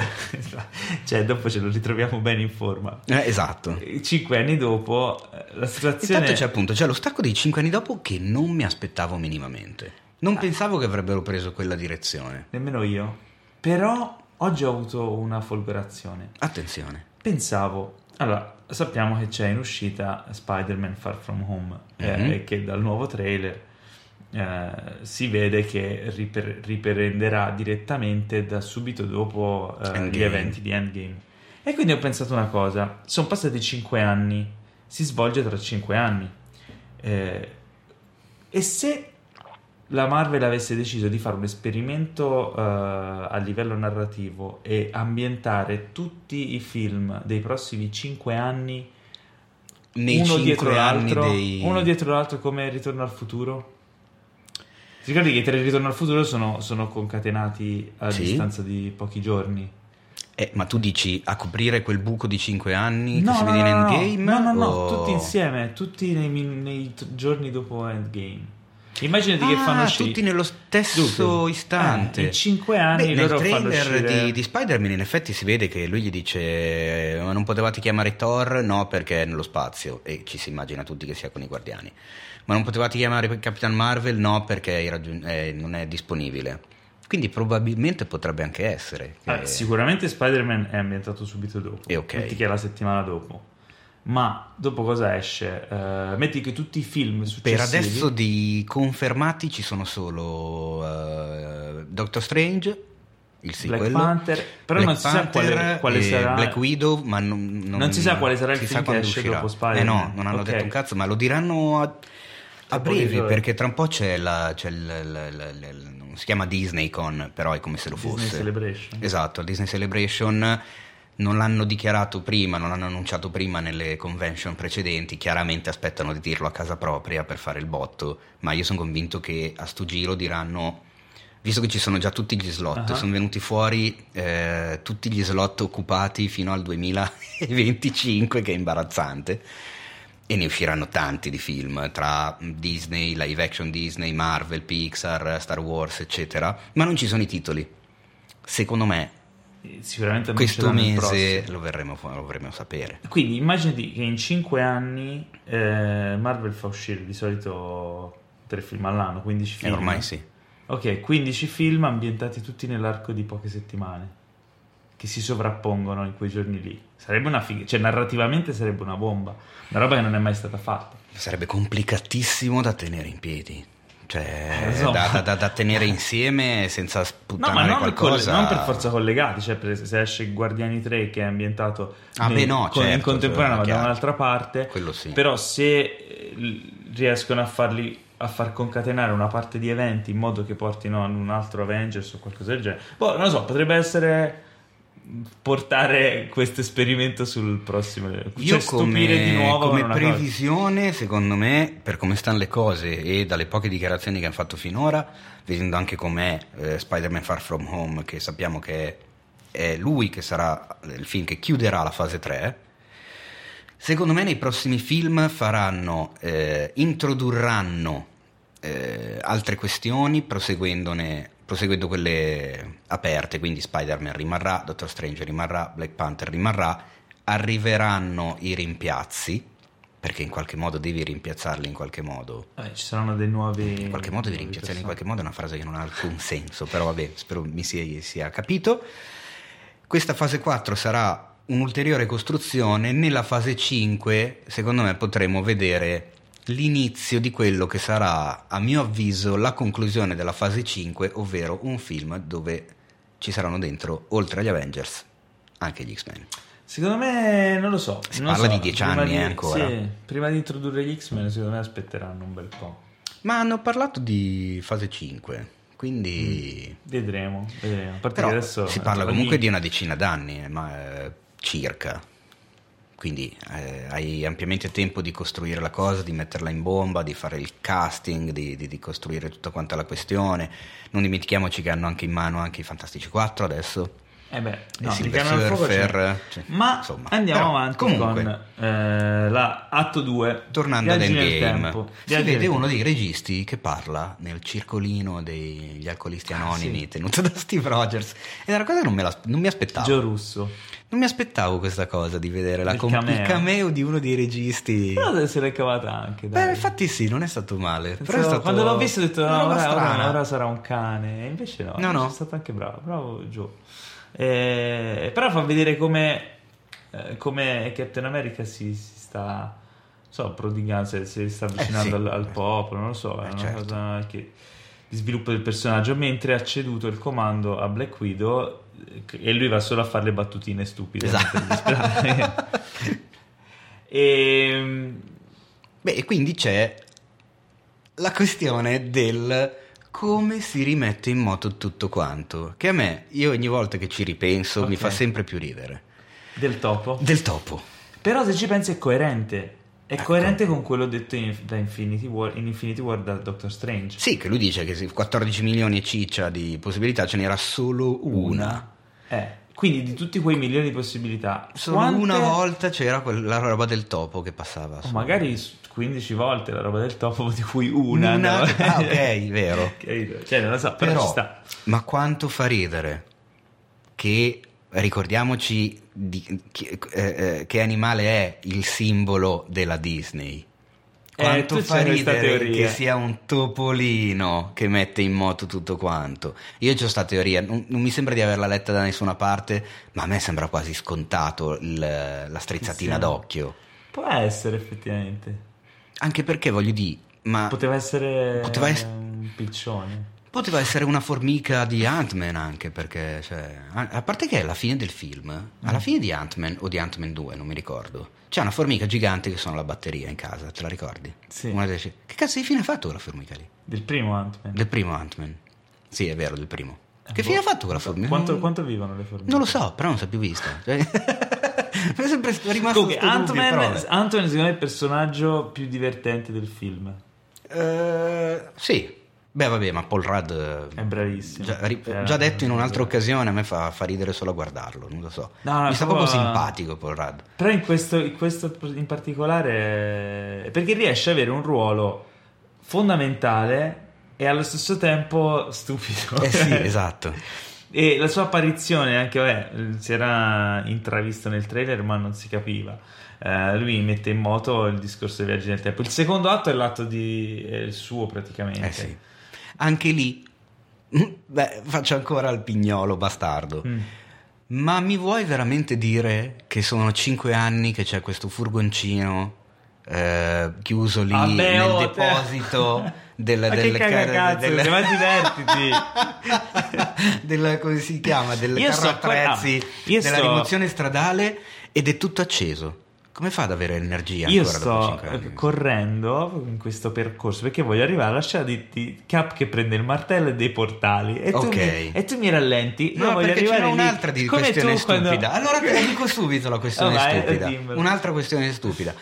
*laughs* cioè dopo ce lo ritroviamo bene in forma. Eh, esatto. Cinque anni dopo, eh, la situazione... Intanto c'è appunto, c'è lo stacco dei cinque anni dopo che non mi aspettavo minimamente. Non ah. pensavo che avrebbero preso quella direzione. Nemmeno io. Però oggi ho avuto una folgorazione. Attenzione. Pensavo, allora, sappiamo che c'è in uscita Spider-Man Far From Home mm-hmm. eh, mhm. e che dal nuovo trailer eh, si vede che riper- riprenderà direttamente da subito dopo eh, gli eventi di Endgame. E quindi ho pensato una cosa, sono passati 5 anni, si svolge tra 5 anni. Eh, e se la Marvel avesse deciso di fare un esperimento uh, a livello narrativo e ambientare tutti i film dei prossimi 5 anni nei uno dietro l'altro, dei... uno dietro l'altro come Ritorno al futuro? Ti ricordi che i tre Ritorno al futuro sono, sono concatenati a sì. distanza di pochi giorni? Eh, ma tu dici a coprire quel buco di 5 anni no, che si no, vede no, in Endgame? No, no, no, o... tutti insieme, tutti nei, nei giorni dopo Endgame. Immaginati ah, che fanno uscire tutti nello stesso Dunque, istante. Eh, in 5 anni Beh, nel trailer di, di, Spider-Man in effetti si vede che lui gli dice ma non potevate chiamare Thor? No, perché è nello spazio e ci si immagina tutti che sia con i guardiani. Ma non potevate chiamare Capitan Marvel? No, perché raggiun- eh, non è disponibile. Quindi probabilmente potrebbe anche essere. Che... Eh, sicuramente Spider-Man è ambientato subito dopo. E ok. Metti che è la settimana dopo ma dopo cosa esce? Uh, metti che tutti i film successivi... Per adesso di confermati ci sono solo uh, Doctor Strange, il sequel, Black Panther, però Black non si sa quale, quale sarà... Black Widow, ma non, non, non si sa quale sarà il film che esce uscirà. dopo Spider-Man. Eh no, non hanno okay. detto un cazzo, ma lo diranno a, a breve, perché tra un po' c'è la... C'è il, il, si chiama Disney Con, però è come se lo fosse. Disney Celebration. Esatto, Disney Celebration non l'hanno dichiarato prima, non l'hanno annunciato prima nelle convention precedenti, chiaramente aspettano di dirlo a casa propria per fare il botto, ma io sono convinto che a sto giro diranno, visto che ci sono già tutti gli slot, uh-huh. sono venuti fuori eh, tutti gli slot occupati fino al 2025, che è imbarazzante, e ne usciranno tanti di film, tra Disney, live action Disney, Marvel, Pixar, Star Wars, eccetera, ma non ci sono i titoli. Secondo me sicuramente questo mese lo verremo, lo vorremmo sapere. Quindi immaginati che in 5 anni eh, Marvel fa uscire di solito 3 film all'anno, 15 film. E ormai sì. Ok, 15 film ambientati tutti nell'arco di poche settimane che si sovrappongono in quei giorni lì. Sarebbe una figa, cioè narrativamente sarebbe una bomba, una roba che non è mai stata fatta. Sarebbe complicatissimo da tenere in piedi cioè, eh, da, da, da, tenere insieme senza sputtanare no, ma non qualcosa. non per forza collegati, cioè per, se esce Guardiani 3 che è ambientato ah, nel, beh, no, con, certo, in contemporanea ma da un'altra parte, sì. però se eh, riescono a farli a far concatenare una parte di eventi in modo che portino a un altro Avengers o qualcosa del genere, boh, non lo so, potrebbe essere portare questo esperimento sul prossimo cioè io come, di nuovo come previsione cosa. secondo me per come stanno le cose e dalle poche dichiarazioni che hanno fatto finora vedendo anche com'è eh, Spider-Man Far From Home che sappiamo che è, lui che sarà il film che chiuderà la fase 3 secondo me nei prossimi film faranno eh, introdurranno eh, altre questioni proseguendone proseguendo quelle aperte, quindi Spider-Man rimarrà, Doctor Strange rimarrà, Black Panther rimarrà, arriveranno i rimpiazzi perché in qualche modo devi rimpiazzarli in qualche modo. Eh, ci saranno dei nuovi... In qualche modo devi rimpiazzarli in qualche modo è una frase che non ha alcun senso, però vabbè, spero mi sia, sia capito. Questa fase 4 sarà un'ulteriore costruzione, nella fase 5 secondo me potremo vedere l'inizio di quello che sarà, a mio avviso, la conclusione della fase 5, ovvero un film dove ci saranno dentro, oltre agli Avengers, anche gli X-Men. Secondo me, non lo so. Si non parla so. di dieci Prima anni, eh, ancora. Sì, prima di introdurre gli X-Men, secondo me aspetteranno un bel po'. Ma hanno parlato di fase 5, quindi... Vedremo, vedremo. A parte Però adesso si parla comunque di una decina d'anni, eh, ma eh, circa. Quindi eh, hai ampiamente tempo di costruire la cosa, di metterla in bomba, di fare il casting, di, di- di costruire tutta quanta la questione. Non dimentichiamoci che hanno anche in mano anche i Fantastici 4 adesso. Eh beh, no, Silver. Surfer, cioè, Ma insomma. andiamo Però, avanti comunque, con eh, la atto 2. Tornando ad Endgame, tempo. si vede nel uno tempo. dei registi che parla nel circolino degli alcolisti anonimi Ah, sì. tenuto da Steve Rogers. Ed è una cosa che non, me la- non mi aspettavo. Gio Russo. Non mi aspettavo questa cosa di vedere la Il com- cameo. il cameo di uno dei registi. Però deve essere cavata anche. Dai. Beh, infatti sì, non è stato male. Però è Pensavo- stato Quando l'ho visto ho detto no, ora, ora- ora sarà un cane. E invece no, No, no. è stato anche bravo. Bravo Joe. Eh, però fa vedere come, eh, come Captain America si, si sta so, prodigando, se si sta avvicinando Eh, sì. al, al popolo, non lo so, è Eh, una certo. cosa che di sviluppo del personaggio, mentre ha ceduto il comando a Black Widow eh, e lui va solo a fare le battutine stupide. Esatto. disperare. *laughs* e, Beh, quindi c'è la questione del come si rimette in moto tutto quanto. Che a me, io ogni volta che ci ripenso, mi Ok. fa sempre più ridere. del topo. Del topo. Però se ci pensi è coerente. È Ecco. coerente con quello detto in, da Infinity War, in Infinity War da Doctor Strange. Sì, che lui dice che se 14 milioni e ciccia di possibilità ce n'era solo una. Eh, quindi di tutti quei milioni di possibilità, Solo quante- una volta c'era quella roba del topo che passava. o su. magari s- 15 volte la roba del topo, di cui una. Una- no? ah, ok, *laughs* vero. Cioè, non lo so, però, ci Però, sta. ma quanto fa ridere che ricordiamoci di- che, eh, eh, che animale è il simbolo della Disney. Quanto tu fa ridere che sia un topolino che mette in moto tutto quanto. Io ho questa teoria, non, non mi sembra di averla letta da nessuna parte, ma a me sembra quasi scontato il- la strizzatina Sì. d'occhio. Può essere effettivamente. Anche perché voglio dire, ma Poteva essere Poteva ess- un piccione. Poteva essere una formica di Ant-Man anche perché, cioè, a parte che alla fine del film, alla fine di Ant-Man o di Ant-Man 2, non mi ricordo, c'è una formica gigante che suona la batteria in casa, te la ricordi? Sì. Una delle- Che cazzo di fine ha fatto quella formica lì? Del primo Ant-Man. Del primo Ant-Man. Sì, è vero, del primo. Eh, Che boh, fine ha fatto quella so, formica? Quanto, quanto vivono le formiche? Non lo so, però non si è più vista. *laughs* Cioè... *laughs* mi è sempre rimasto Comunque, sto dubbio, Ant-Man, Ant-Man secondo me è il personaggio più divertente del film. Eh, sì. Beh, vabbè, ma Paul Rudd È bravissimo. Già, ri- già detto in un'altra occasione, a me fa, fa ridere solo a guardarlo, non lo so. No, no, Mi sta proprio- proprio simpatico Paul Rudd. Però in questo, in questo in particolare eh, perché riesce ad avere un ruolo fondamentale e allo stesso tempo stupido. Eh sì, *laughs* esatto. E la sua apparizione, anche vabbè, si era intravisto nel trailer, ma non si capiva. Eh, lui mette in moto il discorso dei viaggi nel tempo. Il secondo atto è l'atto di è il suo praticamente. Eh sì. Anche lì, beh, faccio ancora il pignolo bastardo. Mm. Ma mi vuoi veramente dire che sono cinque anni che c'è questo furgoncino eh, chiuso lì Vabbè, nel oh, te- deposito del, *laughs* Ma del che cagacazzo, del- ma divertiti. *laughs* del- come si chiama del Io carro sto- attrezzi ah, io della sto- rimozione stradale ed è tutto acceso come fa ad avere energia Io ancora dopo sto correndo in questo percorso perché voglio arrivare alla scena di, di Cap che prende il martello e dei portali e, tu, Ok. mi, e tu mi rallenti. No, voglio arrivare lì. un'altra di Come questione tu quando- stupida. Allora te la dico *laughs* subito la questione Oh, vai, stupida. dimmelo. Un'altra questione stupida.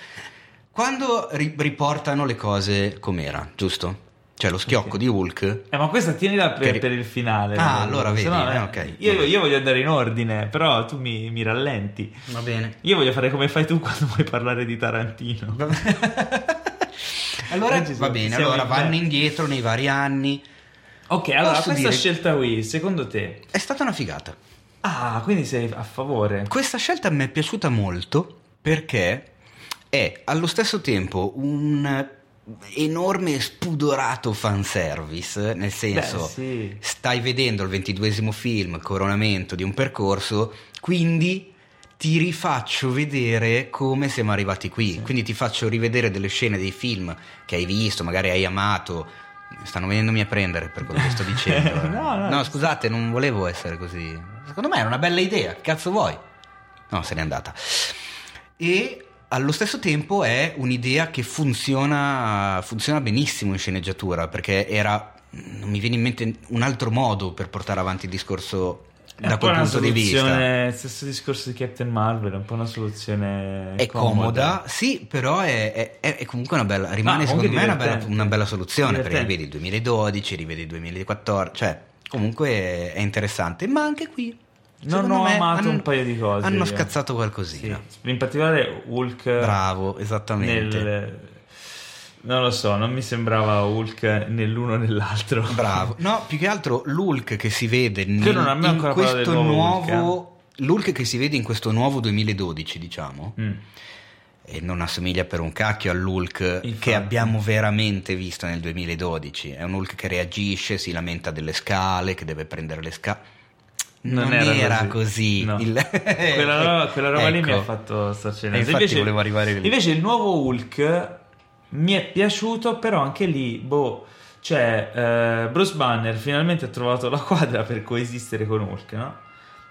Quando ri- riportano le cose com'era, giusto? Cioè lo schiocco Ok. di Hulk. Eh, ma questa tienila per, Per- per il finale. Ah, Eh, allora vedi, sennò, eh, ok. Io, io voglio andare in ordine, però tu mi, mi rallenti. Va bene. Io voglio fare come fai tu quando vuoi parlare di Tarantino. allora Oggi va bene, *laughs* allora in vanno indietro nei vari anni. Ok, allora Posso questa dire- scelta qui, secondo te? È stata una figata. Ah, quindi sei a favore. Questa scelta mi è piaciuta molto perché è allo stesso tempo un enorme spudorato fanservice, nel senso Beh, sì. stai vedendo il ventiduesimo film, coronamento di un percorso, quindi ti rifaccio vedere come siamo arrivati qui, Sì. quindi ti faccio rivedere delle scene dei film che hai visto, magari hai amato. Stanno venendomi a prendere per quello che sto dicendo. *laughs* eh. No, no, scusate, non volevo essere così. Secondo me era una bella idea, che cazzo vuoi? No, se n'è andata. E allo stesso tempo è un'idea che funziona, funziona benissimo in sceneggiatura, perché era, non mi viene in mente un altro modo per portare avanti il discorso È da quel punto di vista. stesso discorso di Captain Marvel, è un po' una soluzione È comoda, sì, però è, è- è- comunque una bella, rimane Ma secondo me una bella, una bella soluzione, perché rivedi il 2012, rivedi il 2014, cioè comunque è interessante, ma anche qui... Non ho amato hanno- un paio di cose. Hanno io. scazzato Sì. qualcosina. In particolare Hulk Bravo, esattamente. nel... Non lo so, non mi sembrava Hulk nell'uno o nell'altro. *laughs* Bravo. No, più che altro l'Hulk che si vede nel- non in questo nuovo nuovo... L'Hulk che si vede in questo nuovo 2012, diciamo, Mm. e non assomiglia per un cacchio all'Hulk Infatti. che abbiamo veramente visto nel 2012. È un Hulk che reagisce, si lamenta delle scale, che deve prendere le scale. Non, era, così. No. Il- quella roba, *laughs* quella roba lì mi ha Ecco. fatto infatti invece, volevo arrivare lì. invece il nuovo Hulk mi è piaciuto, però anche lì, boh, cioè eh, Bruce Banner finalmente ha trovato la quadra per coesistere con Hulk, no?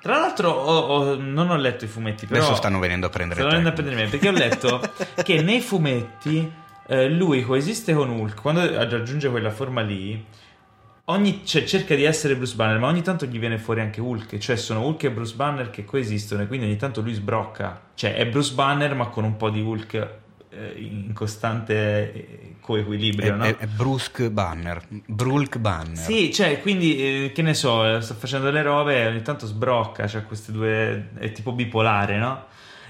Tra l'altro ho- ho- non ho letto i fumetti, però... Adesso stanno venendo a prendere Stanno venendo a prendere me, perché ho letto *laughs* che nei fumetti eh, lui coesiste con Hulk, quando raggiunge quella forma lì, ogni- cioè, cerca di essere Bruce Banner, ma ogni tanto gli viene fuori anche Hulk, cioè sono Hulk e Bruce Banner che coesistono e quindi ogni tanto lui sbrocca, cioè è Bruce Banner ma con un po' di Hulk eh, in costante eh, coequilibrio, È, no? è- è Brusque Banner. Brulk Banner. Sì, cioè, quindi, eh, che ne so, sta facendo le robe e ogni tanto sbrocca, cioè queste due, è tipo bipolare, no?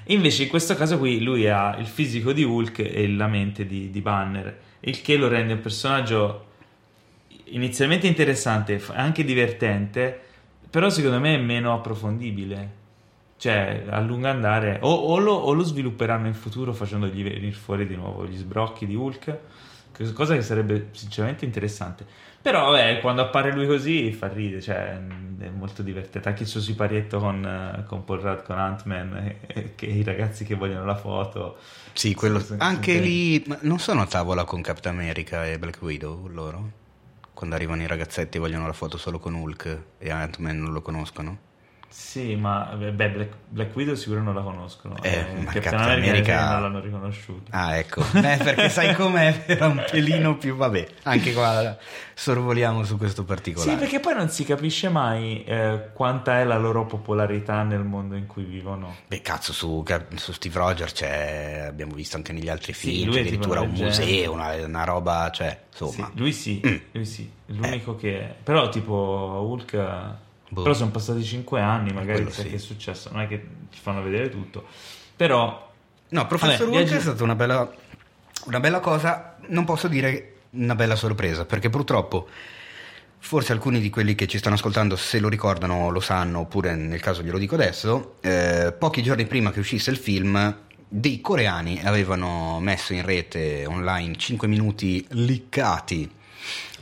Invece in questo caso qui lui ha il fisico di Hulk e la mente di, di Banner, il che lo rende un personaggio inizialmente interessante, anche divertente, però secondo me è meno approfondibile. Cioè, a lungo andare, o, o lo, o lo svilupperanno in futuro facendogli venire fuori di nuovo gli sbrocchi di Hulk, cosa che sarebbe sinceramente interessante. Però, vabbè, quando appare lui così fa ridere, cioè, mh, è molto divertente. Anche il suo siparietto con, eh, con Paul Rudd, con Ant-Man, eh, *laughs* eh, che i ragazzi che vogliono la foto. Sì, quello- anche lì non sono a tavola con Captain America e Black Widow loro? Quando arrivano i ragazzetti e vogliono la foto solo con Hulk e Ant-Man non lo conoscono? Sì, ma beh, Black, Black Widow sicuro non la conoscono. Eh, ma Captain America, America- non l'hanno riconosciuto. Ah, ecco. Beh, perché sai *laughs* com'è? Era un pelino più... Vabbè, anche qua sorvoliamo su questo particolare. Sì, perché poi non si capisce mai eh, quanta è la loro popolarità nel mondo in cui vivono. Beh, cazzo, su, su Steve Rogers c'è, abbiamo visto anche negli altri Sì, film, tipo addirittura un museo, una, una roba, cioè, insomma. Sì, lui sì, Mm. lui sì, è l'unico che... Però tipo Hulk... Boh. Però sono passati 5 anni, magari Quello chissà sì. che è successo, non è che ci fanno vedere tutto. Però... No, Professor Vabbè, viaggi- è stata una bella, una bella cosa, non posso dire una bella sorpresa, perché purtroppo forse alcuni di quelli che ci stanno ascoltando se lo ricordano lo sanno, oppure nel caso glielo dico adesso, eh, pochi giorni prima che uscisse il film dei coreani avevano messo in rete online 5 minuti liccati.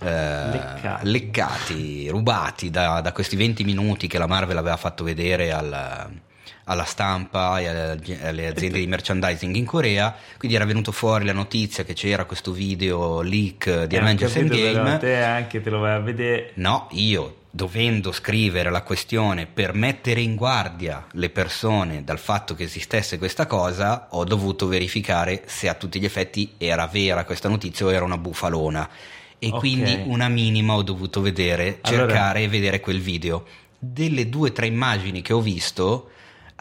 Eh, Leccati. leccati, rubati da, da questi 20 minuti che la Marvel aveva fatto vedere al- alla stampa e alle, aziende di merchandising in Corea. Quindi era venuto fuori la notizia che c'era questo video leak di eh, Avengers Endgame. Te anche te lo vai a vedere... No, io dovendo scrivere la questione per mettere in guardia le persone dal fatto che esistesse questa cosa, ho dovuto verificare se a tutti gli effetti era vera questa notizia o era una bufalona. E Ok. quindi una minima ho dovuto vedere, Allora- cercare e vedere quel video. Delle due o tre immagini che ho visto,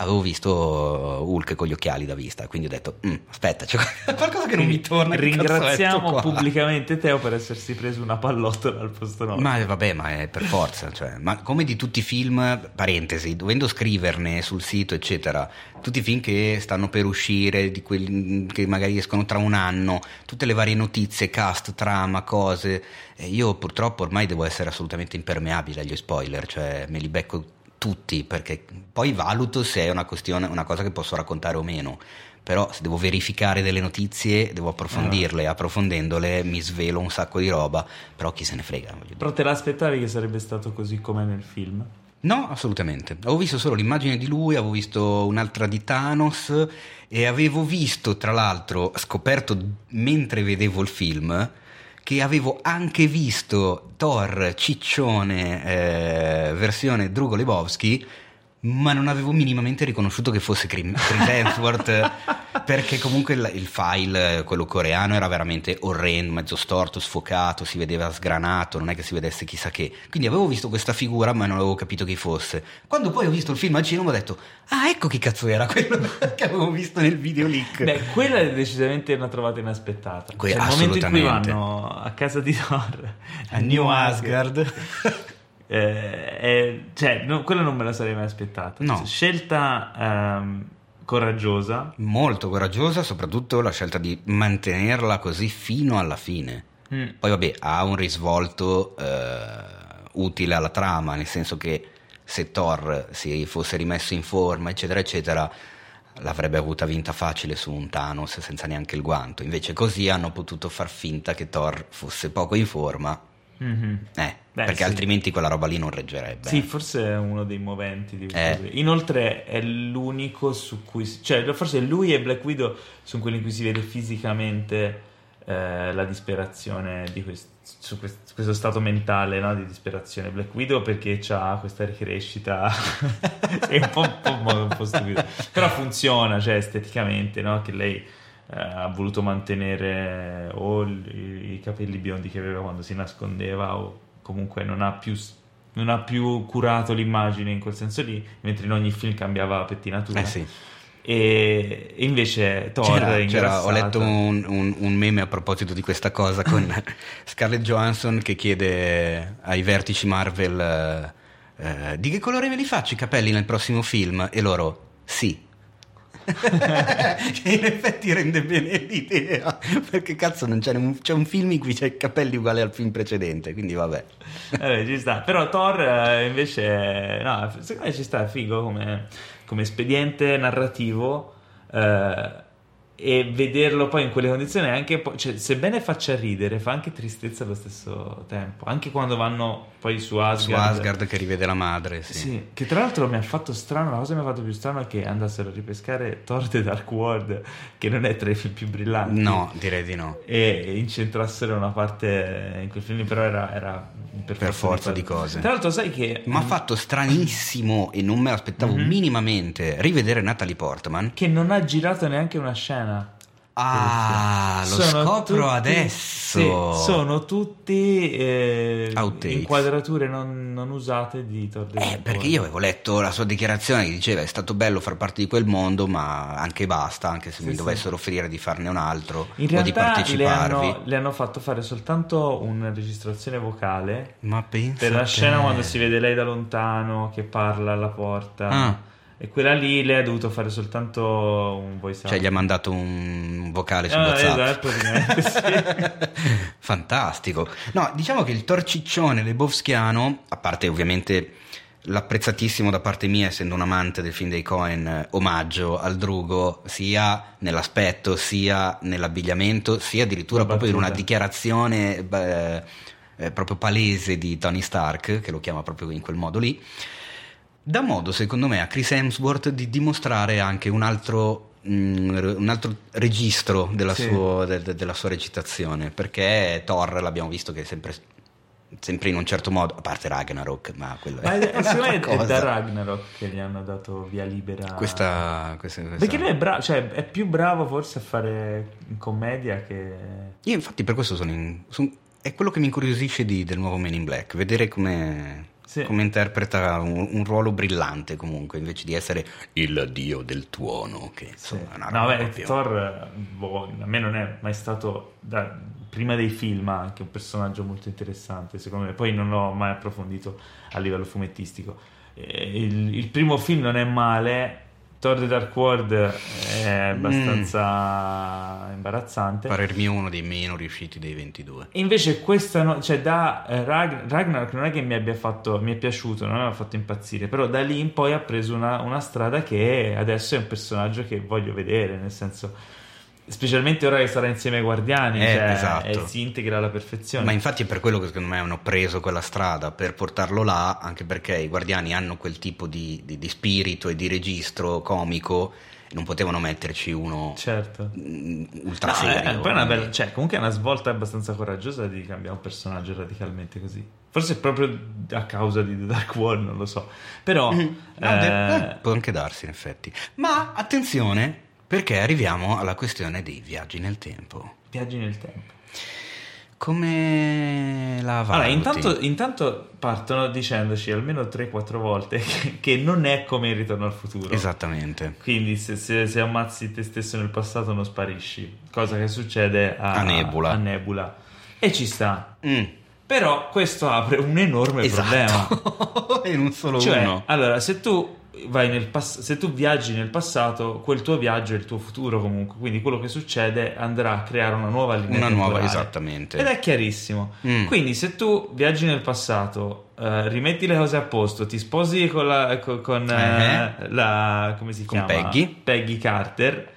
avevo visto Hulk con gli occhiali da vista, quindi ho detto, "Mm, aspetta, c'è qualcosa che non mi torna. Ringraziamo qua?" pubblicamente Teo per essersi preso una pallottola al posto nostro. Ma eh, vabbè, ma è per forza, cioè, ma come di tutti i film, parentesi, dovendo scriverne sul sito, eccetera, tutti i film che stanno per uscire, di quelli che magari escono tra un anno, tutte le varie notizie, cast, trama, cose, e io purtroppo ormai devo essere assolutamente impermeabile agli spoiler, cioè me li becco tutti, perché poi valuto se è una questione, una cosa che posso raccontare o meno. però se devo verificare delle notizie devo approfondirle, ah. approfondendole mi svelo un sacco di roba, però chi se ne frega. Però te l'aspettavi che sarebbe stato così come nel film? No, assolutamente. Avevo visto solo l'immagine di lui, avevo visto un'altra di Thanos e avevo visto, tra l'altro, scoperto mentre vedevo il film, che avevo anche visto Thor ciccione eh, versione Drugo Lebowski ma non avevo minimamente riconosciuto che fosse Chris *laughs* Hemsworth perché comunque il, il, file, quello coreano, era veramente orrendo, mezzo storto, sfocato, si vedeva sgranato, non è che si vedesse chissà che. Quindi avevo visto questa figura ma non avevo capito chi fosse. Quando poi ho visto il film al cinema ho detto, ah ecco chi cazzo era quello *laughs* che avevo visto nel video leak. Beh, quella è decisamente una trovata inaspettata. Que- cioè, il momento in cui vanno a casa di Thor, a New Asgard. *laughs* Eh, eh, cioè, no, quello non me lo sarei mai aspettato. No. Scelta ehm, coraggiosa. Molto coraggiosa, soprattutto la scelta di mantenerla così fino alla fine. Mm. Poi, vabbè, ha un risvolto eh, utile alla trama, nel senso che se Thor si fosse rimesso in forma, eccetera, eccetera, l'avrebbe avuta vinta facile su un Thanos senza neanche il guanto. Invece, così hanno potuto far finta che Thor fosse poco in forma. Mm-hmm. Eh, Beh, perché sì. altrimenti quella roba lì non reggerebbe. Sì, forse è uno dei moventi. Di eh. Inoltre è l'unico su cui... Cioè, forse lui e Black Widow sono quelli in cui si vede fisicamente eh, la disperazione di quest- su quest- questo stato mentale no? di disperazione. Black Widow perché ha questa ricrescita *laughs* è un po', un po', un po stupido. Però funziona, cioè esteticamente, no? Che lei... Eh, ha voluto mantenere o i, i capelli biondi che aveva quando si nascondeva o comunque non ha più non ha più curato l'immagine in quel senso lì, mentre in ogni film cambiava pettinatura. Eh sì. E invece Thor c'era, c'era, ho letto un, un, un, meme a proposito di questa cosa con *laughs* Scarlett Johansson che chiede ai vertici Marvel eh, eh, di che colore me li faccio i capelli nel prossimo film e loro sì *laughs* che in effetti rende bene l'idea perché cazzo non c'è un, c'è un film in cui c'è i capelli uguali al film precedente quindi vabbè. Eh, ci sta. Però Thor eh, invece no, secondo me ci sta figo come, come espediente narrativo eh, e vederlo poi in quelle condizioni anche cioè, sebbene faccia ridere fa anche tristezza allo stesso tempo anche quando vanno poi su Asgard. Su Asgard che rivede la madre sì. sì che tra l'altro mi ha fatto strano la cosa che mi ha fatto più strano è che andassero a ripescare Thor The Dark World che non è tra i film più brillanti. No direi di no. E incentrassero una parte in quel film però era, era per, per, forza, di, di, cose. Tra l'altro sai che mi ha fatto stranissimo e non me l'aspettavo mm-hmm. minimamente rivedere Natalie Portman. Che non ha girato neanche una scena Ah, lo sono scopro tutti, adesso. Sì, sono tutti eh, inquadrature non, non, usate di Thor Eh, perché io avevo letto la sua dichiarazione che diceva è stato bello far parte di quel mondo, ma anche basta, anche se sì, mi dovessero offrire di farne un altro In o di parteciparvi. Le hanno, le hanno, fatto fare soltanto una registrazione vocale ma per la scena quando si vede lei da lontano che parla alla porta. Ah e quella lì lei ha dovuto fare soltanto un voice Cioè gli ha mandato un vocale su ah, WhatsApp. Esatto, sì. *laughs* Fantastico. No, diciamo che il torciccione lebowskiano, a parte ovviamente l'apprezzatissimo da parte mia, essendo un amante del film dei Cohen, omaggio al Drugo, sia nell'aspetto, sia nell'abbigliamento, sia addirittura proprio in una dichiarazione beh, eh, proprio palese di Tony Stark, che lo chiama proprio in quel modo lì dà modo secondo me a Chris Hemsworth di dimostrare anche un altro, mm, un altro registro della, sì. sua, de, de, della, sua, recitazione perché Thor l'abbiamo visto che è sempre, sempre in un certo modo a parte Ragnarok ma quello ma è, è, è, è da Ragnarok che gli hanno dato via libera questa, questa, questa... perché lui è, bravo, cioè, è più bravo forse a fare commedia che io infatti per questo sono, in, sono è quello che mi incuriosisce di, del nuovo Man in Black vedere come sì. come interpreta un, un, ruolo brillante comunque, invece di essere il dio del tuono, che insomma sì. No, beh, proprio... Thor boh, a me non è mai stato, da, prima dei film, anche un personaggio molto interessante, secondo me. Poi non l'ho mai approfondito a livello fumettistico. Eh, il, il primo film non è male, Thor The Dark World è abbastanza mm. imbarazzante. Parer mio uno dei meno riusciti dei 22. Invece questa, no, cioè da eh, Ragn- Ragnarok non è che mi abbia fatto, mi è piaciuto, non mi ha fatto impazzire, però da lì in poi ha preso una, una strada che adesso è un personaggio che voglio vedere, nel senso specialmente ora che sarà insieme ai guardiani, eh, cioè, esatto. si integra alla perfezione. Ma infatti è per quello che secondo me hanno preso quella strada, per portarlo là, anche perché i guardiani hanno quel tipo di, di, di spirito e di registro comico non potevano metterci uno certo. Mm, ultra no, serio. È, poi una bella, cioè, comunque è una svolta abbastanza coraggiosa di cambiare un personaggio radicalmente così. Forse proprio a causa di The Dark World, non lo so. Però... Mm-hmm. No, eh... eh, può anche darsi in effetti. Ma attenzione, perché arriviamo alla questione dei viaggi nel tempo. Viaggi nel tempo. Come la valuti? Allora, intanto, intanto partono dicendoci almeno 3-4 volte *laughs* che, che, non è come il ritorno al futuro. Esattamente. Quindi se, se, se, ammazzi te stesso nel passato non sparisci, cosa che succede a, a Nebula. A Nebula. E ci sta. Mm. Però questo apre un enorme esatto. problema. *laughs* e non solo cioè, uno. Allora, se tu pass- se tu viaggi nel passato, quel tuo viaggio è il tuo futuro comunque, quindi quello che succede andrà a creare una nuova linea Una nuova, esattamente. Ed è chiarissimo. Mm. Quindi se tu viaggi nel passato, uh, rimetti le cose a posto, ti sposi con la... Con, con uh-huh. la come si con chiama? Peggy. Peggy Carter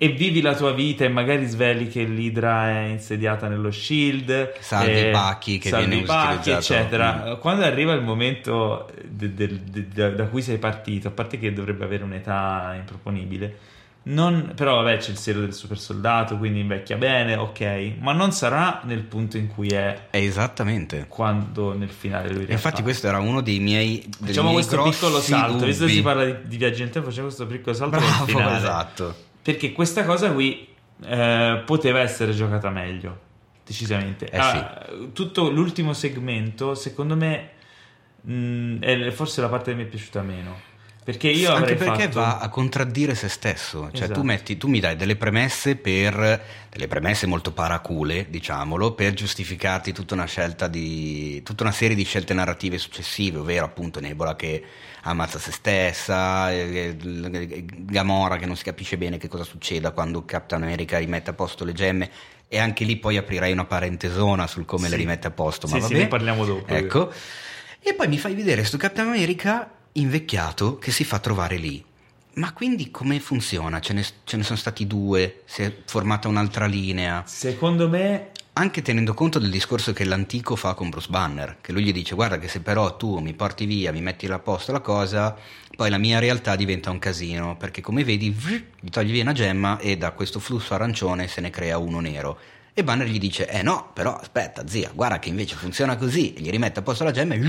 e vivi la tua vita e magari sveli che l'Idra è insediata nello Shield salvi i pacchi che salvi viene pacchi eccetera. Mm. quando arriva il momento de, de, de, da cui sei partito a parte che dovrebbe avere un'età improponibile non, però vabbè c'è il sero del super soldato quindi invecchia bene ok ma non sarà nel punto in cui è esattamente. quando nel finale lui infatti questo era uno dei miei facciamo miei questo piccolo salto dubbi. visto che si parla di, di viaggi nel tempo facciamo questo piccolo salto bravo esatto perché questa cosa qui eh, poteva essere giocata meglio, decisamente. Eh ah, sì. Tutto l'ultimo segmento, secondo me, mh, mm, è forse la parte che mi è piaciuta meno. Perché io Anche perché fatto... va a contraddire se stesso, cioè esatto. tu, metti, tu mi dai delle premesse per delle premesse molto paracule, diciamolo, per giustificarti tutta una scelta di tutta una serie di scelte narrative successive, ovvero appunto Nebula che ammazza se stessa, Gamora che non si capisce bene che cosa succeda quando Captain America rimette a posto le gemme e anche lì poi aprirei una parentesona sul come sì. le rimette a posto, ma sì, vabbè. Sì, ne parliamo dopo. Ecco. E poi mi fai vedere sto Captain America invecchiato che si fa trovare lì. Ma quindi come funziona? Ce ne, ce ne, sono stati due? Si è formata un'altra linea? Secondo me. Anche tenendo conto del discorso che l'antico fa con Bruce Banner, che lui gli dice: Guarda, che se però tu mi porti via, mi metti a posto la cosa, poi la mia realtà diventa un casino. Perché come vedi, gli togli via una gemma e da questo flusso arancione se ne crea uno nero. E Banner gli dice: Eh no, però aspetta, zia, guarda che invece funziona così. E gli rimette a posto la gemma e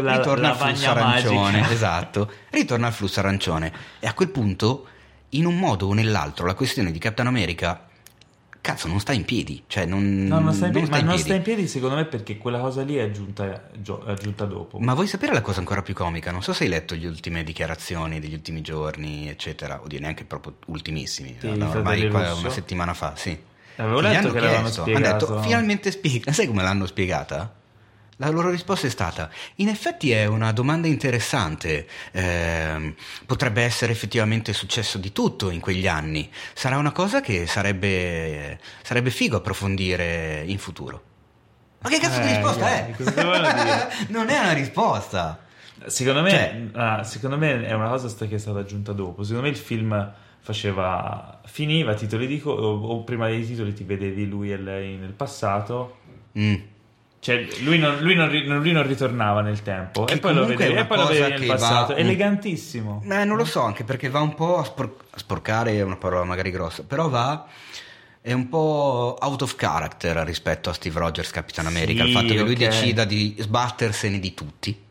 la, ritorna al flusso arancione. Magica. *laughs* Esatto, ritorna al flusso arancione. E a quel punto, in un modo o nell'altro, la questione di Captain America cazzo, non sta in piedi. Cioè, non, no, non sta in piedi. Non sta ma non sta in piedi, secondo me, perché quella cosa lì è aggiunta, è aggiunta, dopo. Ma vuoi sapere la cosa ancora più comica? Non so se hai letto le ultime dichiarazioni degli ultimi giorni, eccetera. Oddio, neanche proprio ultimissimi. Sì, ormai una settimana fa, sì. Avevo letto che l'avevano spiegato. Hanno detto, finalmente spiega. Sai come l'hanno spiegata? La loro risposta è stata: In effetti è una domanda interessante. Eh, potrebbe essere effettivamente successo di tutto in quegli anni. Sarà una cosa che sarebbe, sarebbe figo approfondire in futuro. Ma che cazzo eh, di risposta è? *laughs* non è una risposta. Secondo me, cioè, ah, secondo me, è una cosa che è stata aggiunta dopo. Secondo me il film faceva finiva titoli di coda o, o, prima dei titoli ti vedevi lui e lei nel passato? Mm. cioè lui non, lui, non, lui non, ritornava nel tempo. Che e poi lo vedevi, e poi lo vedevi nel passato. va, elegantissimo. Eh, non lo so anche perché va un po' a, spor- a sporcare è una parola magari grossa però va è un po' out of character rispetto a Steve Rogers Capitan America sì, il fatto che lui okay. decida di sbattersene di tutti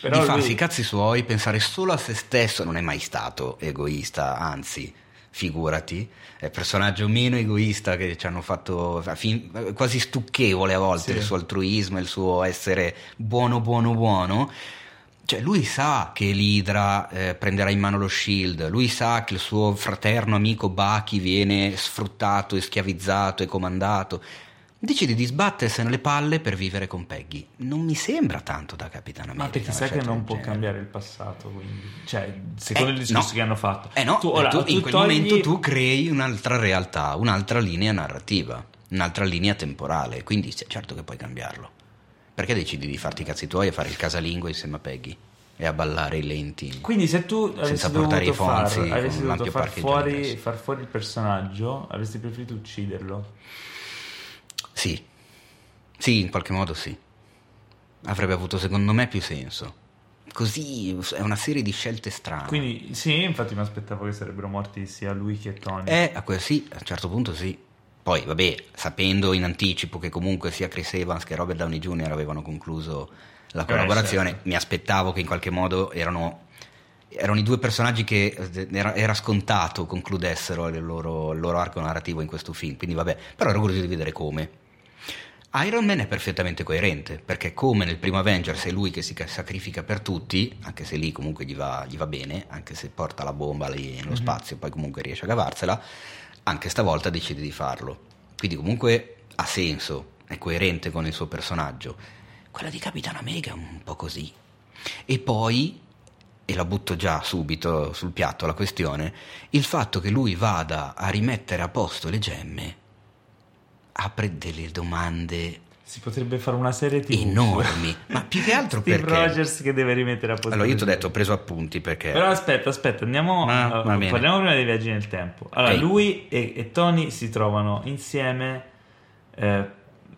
però di farsi lui... i cazzi suoi, pensare solo a se stesso, non è mai stato egoista, anzi, figurati, è personaggio meno egoista che ci hanno fatto fin, quasi stucchevole a volte sì. il suo altruismo, il suo essere buono, buono, buono. Cioè, lui sa che l'Idra eh, prenderà in mano lo shield, lui sa che il suo fraterno amico Baki viene sfruttato e schiavizzato e comandato decide di sbattersene le palle per vivere con Peggy. Non mi sembra tanto da Capitano America. Ma perché sai che non può genere. cambiare il passato, quindi. Cioè, secondo Eh, il discorso no. che hanno fatto. Eh no, tu, tu, ora, tu in quel togli- momento tu crei un'altra realtà, un'altra linea narrativa, un'altra linea temporale, quindi certo che puoi cambiarlo. Perché decidi di farti i cazzi tuoi e fare il casalingo insieme a Peggy e a ballare i lenti? Quindi se tu avessi Senza portare dovuto, far, avessi dovuto far fuori, far fuori il personaggio, avresti preferito ucciderlo. Sì, sì, in qualche modo sì. Avrebbe avuto secondo me più senso. Così è una serie di scelte strane. Quindi sì, infatti mi aspettavo che sarebbero morti sia lui che Tony. Eh, a quel sì, a un certo punto sì. Poi, vabbè, sapendo in anticipo che comunque sia Chris Evans che Robert Downey Jr. avevano concluso la collaborazione, certo. mi aspettavo che in qualche modo erano, erano i due personaggi che eh, era, era scontato concludessero il loro, il loro arco narrativo in questo film. Quindi, vabbè, però ero curioso di vedere come. Iron Man è perfettamente coerente, perché come nel primo Avengers è lui che si sacrifica per tutti, anche se lì comunque gli va, gli va bene, anche se porta la bomba lì nello spazio e poi comunque riesce a cavarsela, anche stavolta decide di farlo. Quindi comunque ha senso, è coerente con il suo personaggio. Quella di Capitan America è un po' così. E poi, e la butto già subito sul piatto la questione, il fatto che lui vada a rimettere a posto le gemme apre delle domande Si potrebbe fare una serie TV. enormi, *laughs* ma più che altro Steve perché... Rogers che deve rimettere a posto. Allora io ti ho detto, ho preso appunti perché... Però aspetta, aspetta, andiamo. Ma- bene. parliamo prima dei viaggi nel tempo. Allora, Ok. lui e, e Tony si trovano insieme eh,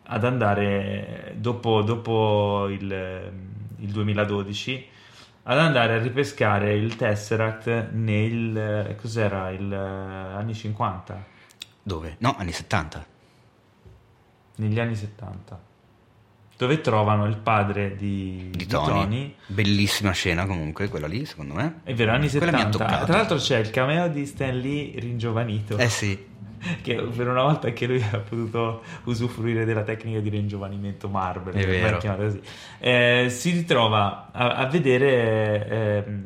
ad andare dopo, dopo il, il 2012 ad andare a ripescare il Tesseract nel eh, cos'era il eh, anni 50 Dove? No, anni 70. Negli anni 70 dove trovano il padre di, Di Tony. Bellissima scena comunque, quella lì, secondo me. È vero, anni Quella mi ha 70. toccato. Tra l'altro c'è il cameo di Stan Lee ringiovanito. Eh sì, *laughs* Che per una volta anche lui ha potuto usufruire della tecnica di ringiovanimento Marvel. È vero. così. Eh, si ritrova a, a vedere ehm,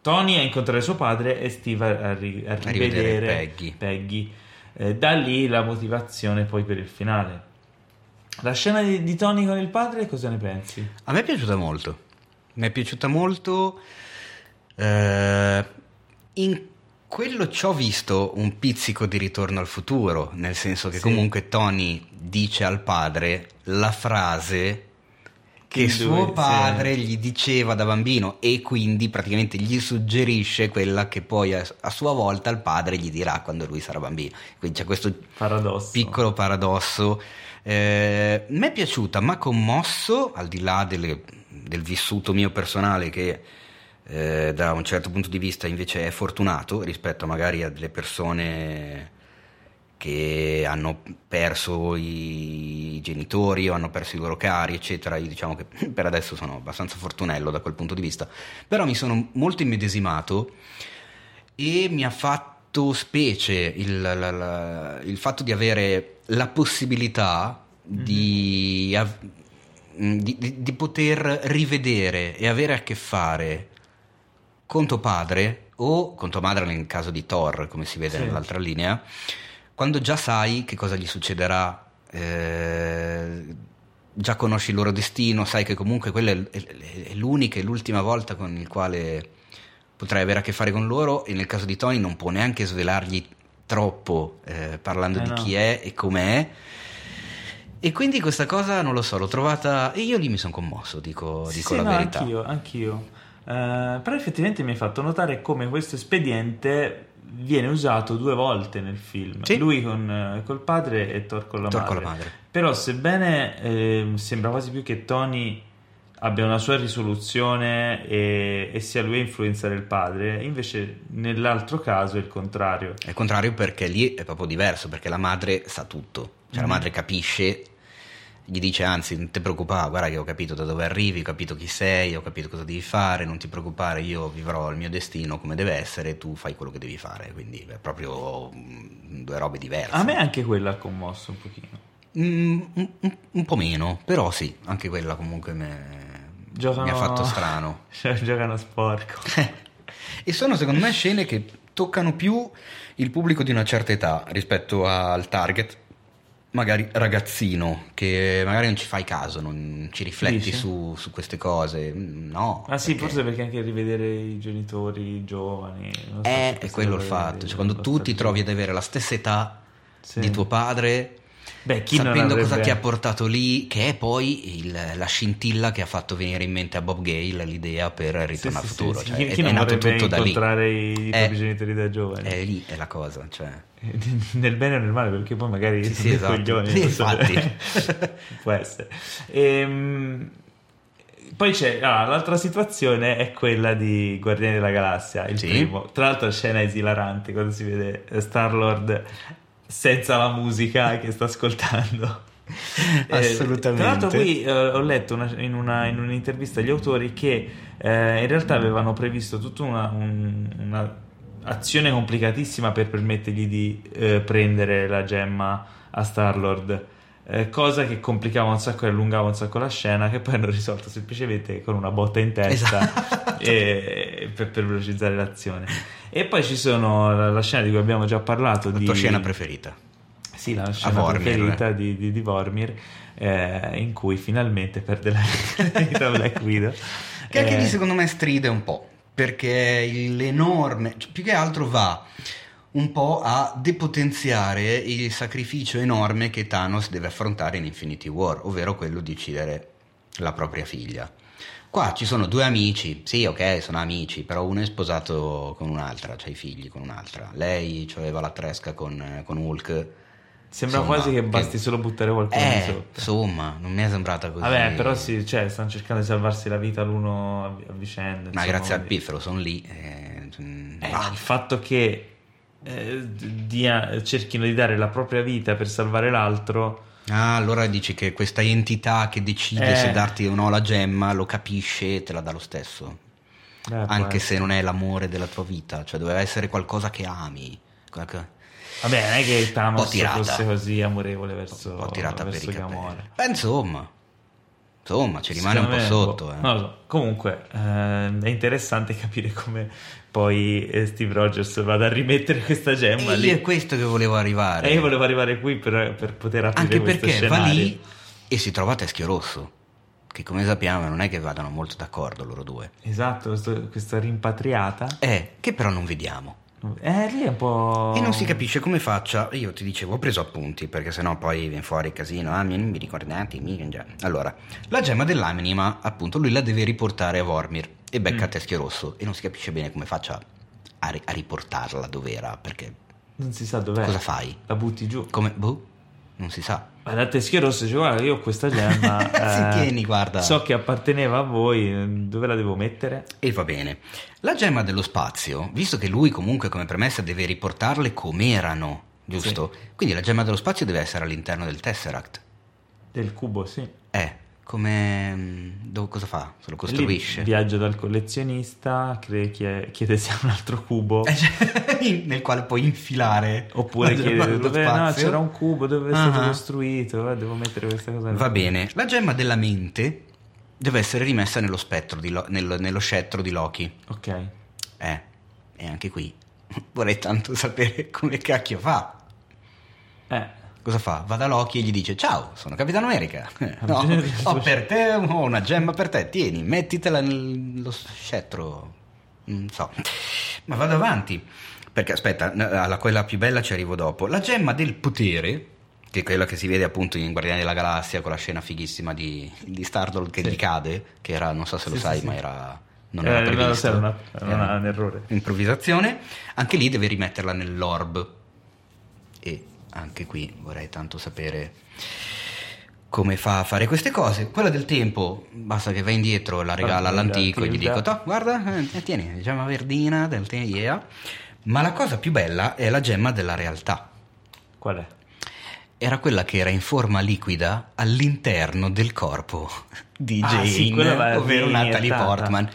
Tony a incontrare suo padre e Steve a, a ri- a rivedere rivedere Peggy. Peggy. Eh, da lì la motivazione poi per il finale. La scena di, di Tony con il padre, cosa ne pensi? a me è piaciuta molto. Mi è piaciuta molto. eh, in quello ci ho visto un pizzico di ritorno al futuro, nel senso che Sì. comunque Tony dice al padre la frase che Il suo due, padre gli diceva da bambino e quindi praticamente gli suggerisce quella che poi a, a sua volta il padre gli dirà quando lui sarà bambino. Quindi c'è questo Paradosso. piccolo paradosso. Eh, mi è piaciuta, ma commosso, al di là delle- del vissuto mio personale che eh, da un certo punto di vista invece è fortunato rispetto magari a delle persone che hanno perso i genitori o hanno perso i loro cari, eccetera. Io diciamo che *laughs* per adesso sono abbastanza fortunello da quel punto di vista, però mi sono molto immedesimato e mi ha fatto specie il, la- la- il fatto di avere la possibilità di, av- di- di- di poter rivedere e avere a che fare con tuo padre o con tua madre nel caso di Thor, come si vede Sì. nell'altra linea, quando già sai che cosa gli succederà, eh, già conosci il loro destino, sai che comunque quella è, è- è l'unica e l'ultima volta con il quale potrai avere a che fare con loro e nel caso di Tony non può neanche svelargli troppo eh, parlando Eh di no. chi è e com'è. E quindi questa cosa non lo so, l'ho trovata e io lì mi sono commosso, dico, Sì, dico sì, la no, verità. Anch'io, anch'io. Eh, però effettivamente mi hai fatto notare come questo espediente viene usato due volte nel film. Sì. Lui con, eh, col padre e Thor con la Thor madre. con la madre. Però sebbene ehm, sembra quasi più che Tony abbia una sua risoluzione e, e sia lui a influenzare il padre, invece nell'altro caso è il contrario. È il contrario perché lì è proprio diverso, perché la madre sa tutto, cioè Mhm. la madre capisce, gli dice anzi non ti preoccupare, guarda che ho capito da dove arrivi, ho capito chi sei, ho capito cosa devi fare, non ti preoccupare, io vivrò il mio destino come deve essere, tu fai quello che devi fare, quindi è proprio mm, due robe diverse. A me anche quella ha commosso un pochino. Mm, un- un po' meno, però sì, anche quella comunque me- Giocano... mi ha fatto strano. *laughs* Giocano sporco. *laughs* E sono secondo me scene che toccano più il pubblico di una certa età rispetto al target magari ragazzino che magari non ci fai caso, non ci rifletti su, su, queste cose, no. Ah sì, perché... forse perché anche rivedere i genitori giovani. So è, è quello il fatto, cioè, quando tu ti trovi ad avere la stessa età sì. di tuo padre Beh, sapendo avrebbe... cosa ti ha portato lì, che è poi il, la scintilla che ha fatto venire in mente a Bob Gale l'idea per Ritorno sì, al futuro. Sì, cioè, chi, chi è, nato tutto da lì. incontrare i propri genitori da giovani. È lì è la cosa, cioè. *laughs* nel bene o nel male, perché poi magari sì, sì, esatto. coglioni. Sì, infatti. *laughs* Può essere. Ehm, poi c'è allora, l'altra situazione è quella di Guardiani della Galassia, il sì. primo. Tra l'altro la scena è esilarante quando si vede Star Lord senza la musica che sta ascoltando. *laughs* Assolutamente. Eh, tra l'altro, qui eh, ho letto una, in, una, in, un'intervista agli autori che eh, in realtà avevano previsto tutta una, un, una, azione complicatissima per permettergli di eh, prendere la gemma a Star-Lord. Eh, cosa che complicava un sacco e allungava un sacco la scena, che poi hanno risolto semplicemente con una botta in testa esatto. e, per, per velocizzare l'azione. E poi ci sono la, la scena di cui abbiamo già parlato. La di... tua scena preferita? Sì, la scena preferita di, di, di Vormir, eh, in cui finalmente perde la vita Black Widow. Che anche eh... lì secondo me stride un po', perché l'enorme, più che altro va un po' a depotenziare il sacrificio enorme che Thanos deve affrontare in Infinity War, ovvero quello di uccidere la propria figlia. Qua ci sono due amici, sì, ok, sono amici, però uno è sposato con un'altra, ha i figli con un'altra. Lei aveva la tresca con, con Hulk. Sembra insomma, quasi che basti che... solo buttare qualcuno eh, sotto. Insomma, non mi è sembrata così. Vabbè, però sì, cioè, stanno cercando di salvarsi la vita l'uno a, vicenda. Ma grazie al piffero sono lì. Eh, eh, ah. Il fatto che eh, dia, cerchino di dare la propria vita per salvare l'altro Ah, allora dici che questa entità che decide eh. se darti o no la gemma lo capisce e te la dà lo stesso. Eh, Anche se non è l'amore della tua vita, cioè doveva essere qualcosa che ami. Qualche... Vabbè, non è che Thanos fosse così amorevole verso, un po' tirata verso per i capelli. Beh, insomma, insomma, ci rimane Secondo un po' sotto. Eh. So. Comunque, eh, è interessante capire come poi eh, Steve Rogers vada a rimettere questa gemma. E lì. è questo che volevo arrivare. E io volevo arrivare qui per, per poter aprire Anche perché scenario. va lì e si trova a Teschio Rosso. Che come sappiamo non è che vadano molto d'accordo loro due. Esatto, questo, questa rimpatriata. Eh, che però non vediamo. Eh, lì è un po'. E non si capisce come faccia. Io ti dicevo, ho preso appunti perché sennò poi viene fuori il casino. Ah, non mi ricordate, mi già. Allora, la gemma dell'anima, appunto, lui la deve riportare a Vormir e becca mm. Teschio Rosso e non si capisce bene come faccia a, ri- a riportarla dove era perché. Non si sa dov'è. Cosa fai? La butti giù. Come? Boh, non si sa. Ma da Teschio Rosso dice guarda io ho questa gemma *laughs* eh, tieni, guarda. so che apparteneva a voi dove la devo mettere? e va bene la gemma dello spazio visto che lui comunque come premessa deve riportarle come erano giusto? Sì. quindi la gemma dello spazio deve essere all'interno del Tesseract del cubo sì eh come mm, dove, cosa fa? Se lo costruisce? Lì viaggia dal collezionista, chiede, chiede se ha un altro cubo eh, cioè, *laughs* nel quale puoi infilare. Oppure *laughs* chiede dove no, c'era un cubo, dove è uh-huh. stato costruito, eh, devo mettere questa cosa. Va bene. La gemma della mente deve essere rimessa nello spettro, di Lo- nello, nello scettro di Loki. Ok. Eh, e anche qui vorrei tanto sapere come cacchio fa. Eh cosa fa? Va da Loki e gli dice ciao, sono Capitano America, *laughs* no, ho per te ho una gemma per te, tieni, mettitela nello scettro, non so, ma vado avanti, perché aspetta, alla quella più bella ci arrivo dopo, la gemma del potere, che è quella che si vede appunto in Guardiani della Galassia con la scena fighissima di, di Stardoll che sì. gli cade, che era, non so se lo sì, sai, sì, ma era non era eh, previsto. Era, una, era un errore. Improvvisazione. Anche lì deve rimetterla nell'orb. E anche qui vorrei tanto sapere come fa a fare queste cose. Quella del tempo, basta che va indietro, la regala all'antico e gli dico, guarda, eh, tieni, gemma verdina del tempo, yeah. Ma la cosa più bella è la gemma della realtà. Qual è? Era quella che era in forma liquida all'interno del corpo di ah, Jane, sì, ovvero Natalie Portman.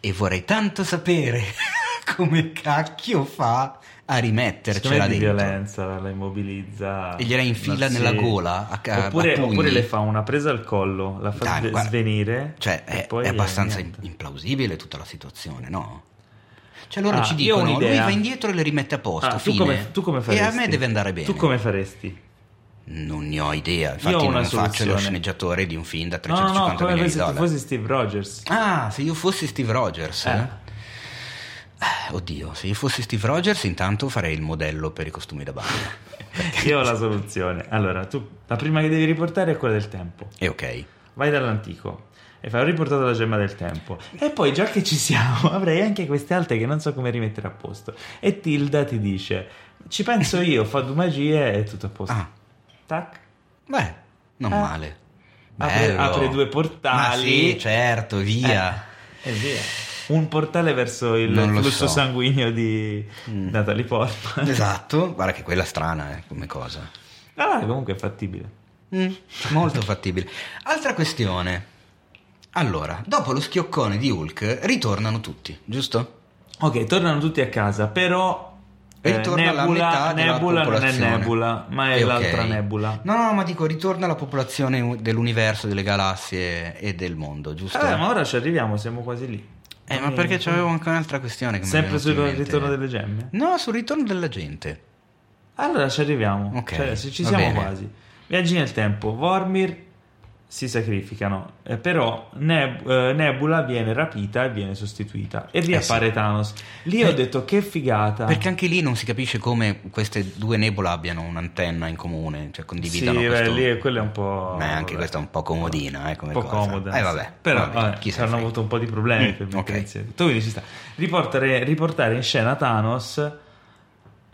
E vorrei tanto sapere *laughs* come cacchio fa a rimettercela di dentro. violenza, la immobilizza. E gliela infila nella gola. A, a, oppure, a oppure, le fa una presa al collo, la fa Dai, svenire. Cioè, è, è abbastanza niente. implausibile tutta la situazione, no? Cioè loro ah, ci dicono, lui va indietro e le rimette a posto. Ah, tu, come, tu come faresti? E a me deve andare bene. Tu come faresti? Non ne ho idea, infatti ho non soluzione. faccio lo sceneggiatore di un film da 350 no, no, no, come milioni di dollari. se tu fossi Steve Rogers. Ah, se io fossi Steve Rogers. Eh. Eh, oddio, se io fossi Steve Rogers intanto farei il modello per i costumi da bagno. *laughs* io ho la soluzione. Allora, tu la prima che devi riportare è quella del tempo. E ok. Vai dall'antico e fai ho riportato la gemma del tempo. E poi, già che ci siamo, *laughs* avrei anche queste altre che non so come rimettere a posto. E Tilda ti dice: Ci penso io, fa due magie e tutto a posto. Ah. Tac. Beh, non eh. male. Apre, apre, due portali. Ma sì, certo, via. Eh, e via. Un portale verso il flusso so. sanguigno di mm. Natalie Portman. *laughs* Esatto, guarda che quella strana eh, come cosa. Ah, comunque è fattibile. Mm, molto fattibile. Altra questione. Allora, dopo lo schioccone di Hulk ritornano tutti, giusto? Ok, tornano tutti a casa, però ritorna eh, nebula, nebula non è nebula, ma è e l'altra okay. nebula. No, no, ma dico, ritorna la popolazione dell'universo, delle galassie e del mondo, giusto? Eh, ma ora ci arriviamo, siamo quasi lì. Eh, ma perché c'avevo anche un'altra questione che Sempre sul ritorno delle gemme? No, sul ritorno della gente. Allora ci arriviamo. Ok. Cioè, ci siamo quasi. Viaggi nel tempo. Vormir si sacrificano, eh, però Neb- eh, Nebula viene rapita e viene sostituita e riappare eh sì. Thanos. Lì ho detto che figata. Perché anche lì non si capisce come queste due Nebula abbiano un'antenna in comune, cioè condividano sì, questo... Beh, lì quello è un po'... Beh, anche questa è un po' comodina, eh, Un po' cosa. comoda. Eh vabbè. Però vabbè, vabbè, hanno avuto un po' di problemi mm, per okay. Tu quindi ci sta. Riportare, riportare in scena Thanos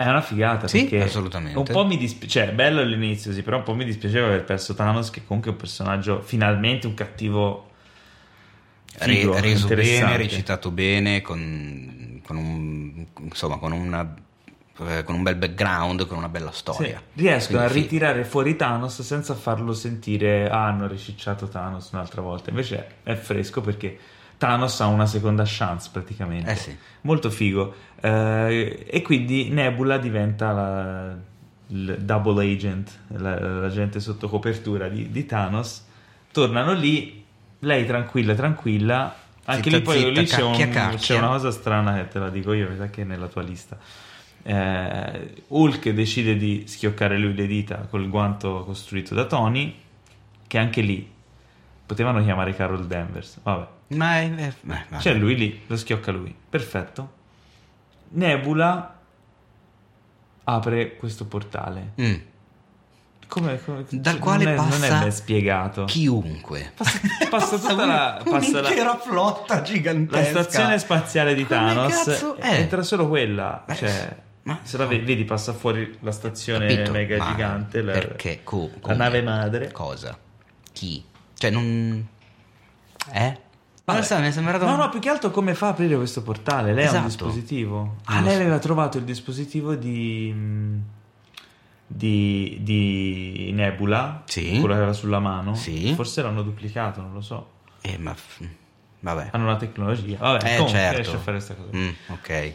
è una figata sì, perché assolutamente. un po' mi dispiace, cioè bello all'inizio, sì, però un po' mi dispiaceva aver perso Thanos che comunque è un personaggio finalmente un cattivo figo, Re, reso bene, recitato bene con, con un insomma con una eh, con un bel background, con una bella storia. Sì, riescono Quindi, a ritirare fuori Thanos senza farlo sentire ah, hanno ricicciato Thanos un'altra volta. Invece è fresco perché Thanos ha una seconda chance praticamente. Eh sì. Molto figo. Eh, e quindi Nebula diventa la, il double agent, l'agente sotto copertura di, di, Thanos. Tornano lì, lei tranquilla, tranquilla. Anche zitta, lì poi zitta, lì c'è, cacchia, un, cacchia. c'è, una cosa strana che te la dico io, mi sa che è nella tua lista. Eh, Hulk decide di schioccare lui le dita col guanto costruito da Tony, che anche lì potevano chiamare Carol Danvers. Vabbè. Ma è, è, beh, C'è lui lì, lo schiocca lui. Perfetto. Nebula apre questo portale. Mm. Come, come, Dal cioè, quale non è, passa non è ben spiegato. Chiunque. Passa, passa tutta la... *laughs* Passa un'intera flotta gigantesca. La stazione spaziale di come Thanos. Entra solo quella. Beh, cioè, ma se la vedi, vedi, passa fuori la stazione capito, mega gigante. La, perché? Co- la nave madre. Cosa? Chi? Cioè non... Eh? Non so, mi è sembrato... No, no, più che altro come fa a aprire questo portale? Lei esatto. ha un esatto. dispositivo. Ah, lei aveva trovato il dispositivo di... Di, di Nebula, sì. quello che aveva sulla mano. Sì. Forse l'hanno duplicato, non lo so. Eh, ma... Vabbè. Hanno una tecnologia. Vabbè, eh, comunque, certo. riesce a fare questa cosa. Mm, ok.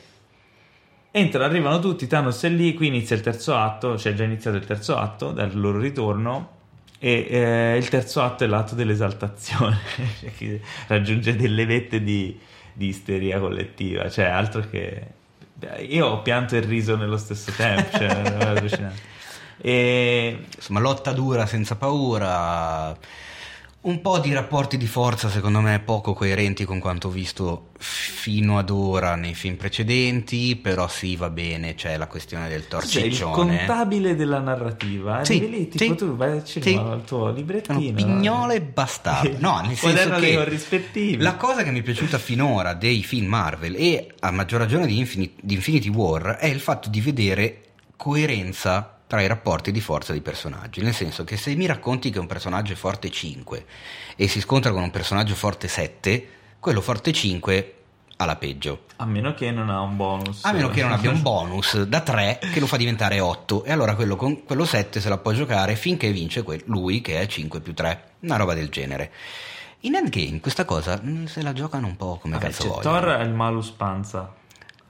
Entrano, arrivano tutti, Thanos è lì, qui inizia il terzo atto, cioè è già iniziato il terzo atto dal loro ritorno e eh, il terzo atto è l'atto dell'esaltazione, *laughs* cioè raggiunge delle vette di, di isteria collettiva, cioè altro che... Io ho pianto e riso nello stesso tempo, cioè è allucinante. *laughs* E... Insomma, lotta dura senza paura un po' di rapporti di forza, secondo me, poco coerenti con quanto ho visto fino ad ora nei film precedenti, però sì, va bene, c'è la questione del torciccione. C'è il contabile della narrativa, sì, lì, tipo sì, tu vai al cinema, sì. il tuo librettino. Pignole e bastardo. No, nel *laughs* senso che la cosa che mi è piaciuta finora dei film Marvel e a maggior ragione di, Infinite, di Infinity War è il fatto di vedere coerenza tra i rapporti di forza dei personaggi, nel senso che se mi racconti che un personaggio è forte 5 e si scontra con un personaggio forte 7, quello forte 5 ha la peggio. A meno che non ha un bonus. A meno che non abbia un *laughs* bonus da 3 che lo fa diventare 8 e allora quello, con, quello 7 se la può giocare finché vince quel, lui che è 5 più 3, una roba del genere. In Endgame questa cosa mm, se la giocano un po' come Vabbè, cazzo vogliono. Thor è il malus panza.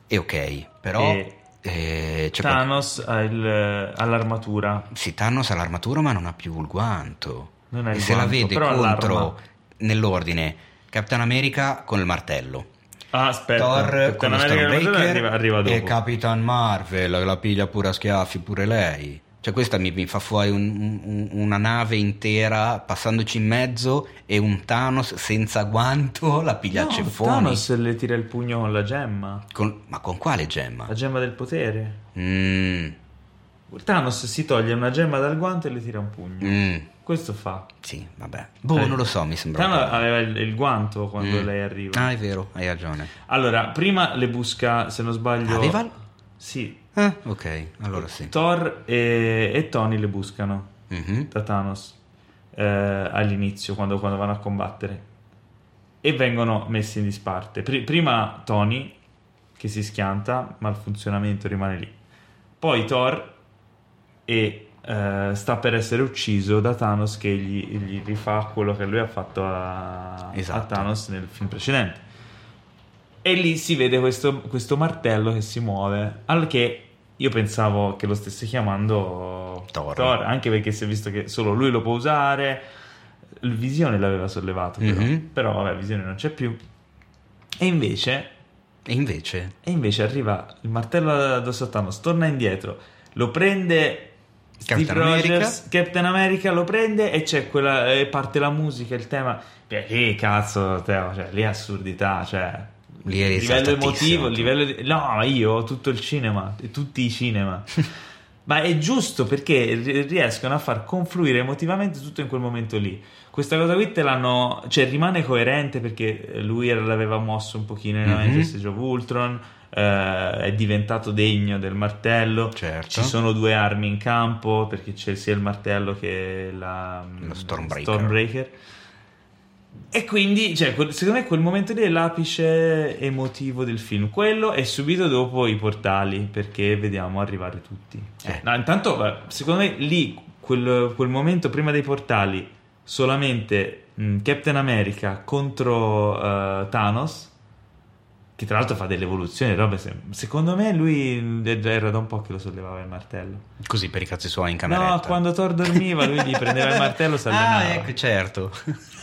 E ok, però... E eh, Thanos ha, il, ha, l'armatura. Sì, Thanos ha l'armatura, ma non ha più il guanto. Non è il e se guanto, la vede contro, nell'ordine, Captain America con il martello. Ah, aspetta, Thor Captain con America Stormbreaker arriva, arriva dopo. e Capitan Marvel, la piglia pure a schiaffi pure lei. Cioè, questa mi, mi fa fuori un, un, una nave intera passandoci in mezzo e un Thanos senza guanto *laughs* la piglia no, a ceffoni. Thanos le tira il pugno con la gemma. Con, ma con quale gemma? La gemma del potere. Mm. Thanos si toglie una gemma dal guanto e le tira un pugno. Mm. Questo fa. Sì, vabbè. Boh, Eh, non lo so, mi sembra. Thanos aveva il, il guanto quando Mm. lei arriva. Ah, è vero, hai ragione. Allora, prima le busca, se non sbaglio... Aveva Sì. Ah, ok, allora sì. Thor e, e Tony le buscano Mhm. da Thanos eh, all'inizio, quando, quando vanno a combattere. E vengono messi in disparte. Pri- prima Tony, che si schianta, ma il funzionamento rimane lì. Poi Thor e eh, sta per essere ucciso da Thanos che gli, gli rifà quello che lui ha fatto a, Esatto. a Thanos nel film precedente. E lì si vede questo, questo martello che si muove, al che io pensavo che lo stesse chiamando Thor. anche perché si è visto che solo lui lo può usare. Il Visione l'aveva sollevato, però, Mhm. però vabbè, Visione non c'è più. E invece, E invece? e invece arriva il martello addosso a Thanos, torna indietro, lo prende Steve Captain Rogers, America. Captain America lo prende e c'è quella, e parte la musica, il tema. Che cazzo, Teo, cioè, lì assurdità, cioè. Lì eri livello emotivo, livello di- No, ma io ho tutto il cinema, tutti i cinema. *laughs* ma è giusto perché ri- riescono a far confluire emotivamente tutto in quel momento lì. Questa cosa qui te l'hanno. cioè rimane coerente perché lui era- l'aveva mosso un pochino in Mhm. Avengers Age of Ultron. eh, è diventato degno del martello. Certo. Ci sono due armi in campo perché c'è sia il martello che la, Lo Stormbreaker. Stormbreaker. E quindi, cioè, secondo me quel momento lì è l'apice emotivo del film. Quello è subito dopo i portali, perché vediamo arrivare tutti. Eh. No, intanto, eh, secondo me lì, quel, quel momento prima dei portali, solamente mh, Captain America contro eh, Thanos, che tra l'altro fa delle evoluzioni, robe secondo me lui era da un po' che lo sollevava il martello. Così per i cazzi suoi in cameretta. No, quando Thor dormiva lui gli prendeva il martello e si *laughs* allenava. Ah, ecco, certo.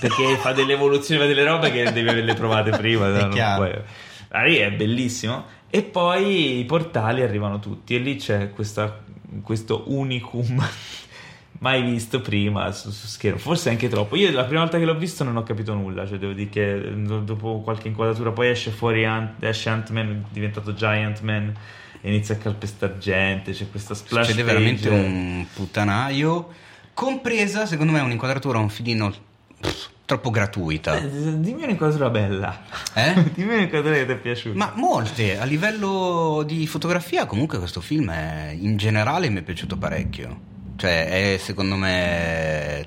Perché fa delle evoluzioni, fa delle robe che devi averle provate prima. È no? Chiaro. puoi- Ah, lì è bellissimo. E poi i portali arrivano tutti e lì c'è questa- questo unicum mai visto prima su, su schermo. Forse anche troppo. Io la prima volta che l'ho visto non ho capito nulla. Cioè, devo dire che do- dopo qualche inquadratura poi esce fuori Ant- esce Ant-Man, diventato Giant Man. E inizia a calpestare gente. C'è questa splash Succede page. veramente un puttanaio. Compresa, secondo me, un'inquadratura un filino pff, troppo gratuita. Eh, Dimmi un'inquadratura bella. Eh? *laughs* Dimmi un'inquadratura che ti è piaciuta. Ma molte, a livello di fotografia comunque questo film è, in generale mi è piaciuto parecchio. Cioè è secondo me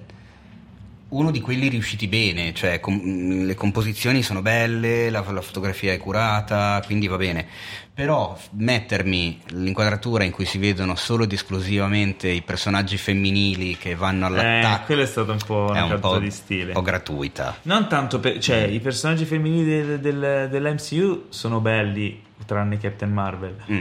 uno di quelli riusciti bene, cioè com- le composizioni sono belle, la, la fotografia è curata, quindi va bene. Però mettermi l'inquadratura in cui si vedono solo ed esclusivamente i personaggi femminili che vanno Eh, all'attacco quello è stato un po' una un po', di stile. un po' gratuita. Non tanto per, cioè, i personaggi femminili del, del- dell'MCU sono belli, tranne Captain Marvel. Mm.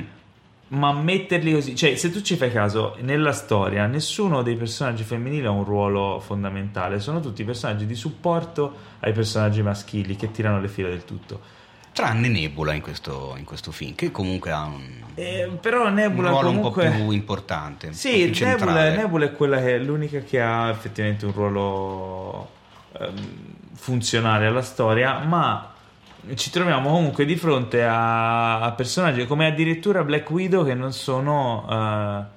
Ma metterli così, cioè, se tu ci fai caso, nella storia nessuno dei personaggi femminili ha un ruolo fondamentale, sono tutti personaggi di supporto ai personaggi maschili che tirano le fila del tutto. Tranne Nebula in questo, in questo film, che comunque ha un, Eh, però un Nebula ruolo comunque... un po' più importante. un po' Sì, più Nebula. Nebula è quella che è l'unica che ha effettivamente un ruolo ehm, funzionale alla storia, ma ci troviamo comunque di fronte a, a personaggi come addirittura Black Widow che non sono... eh,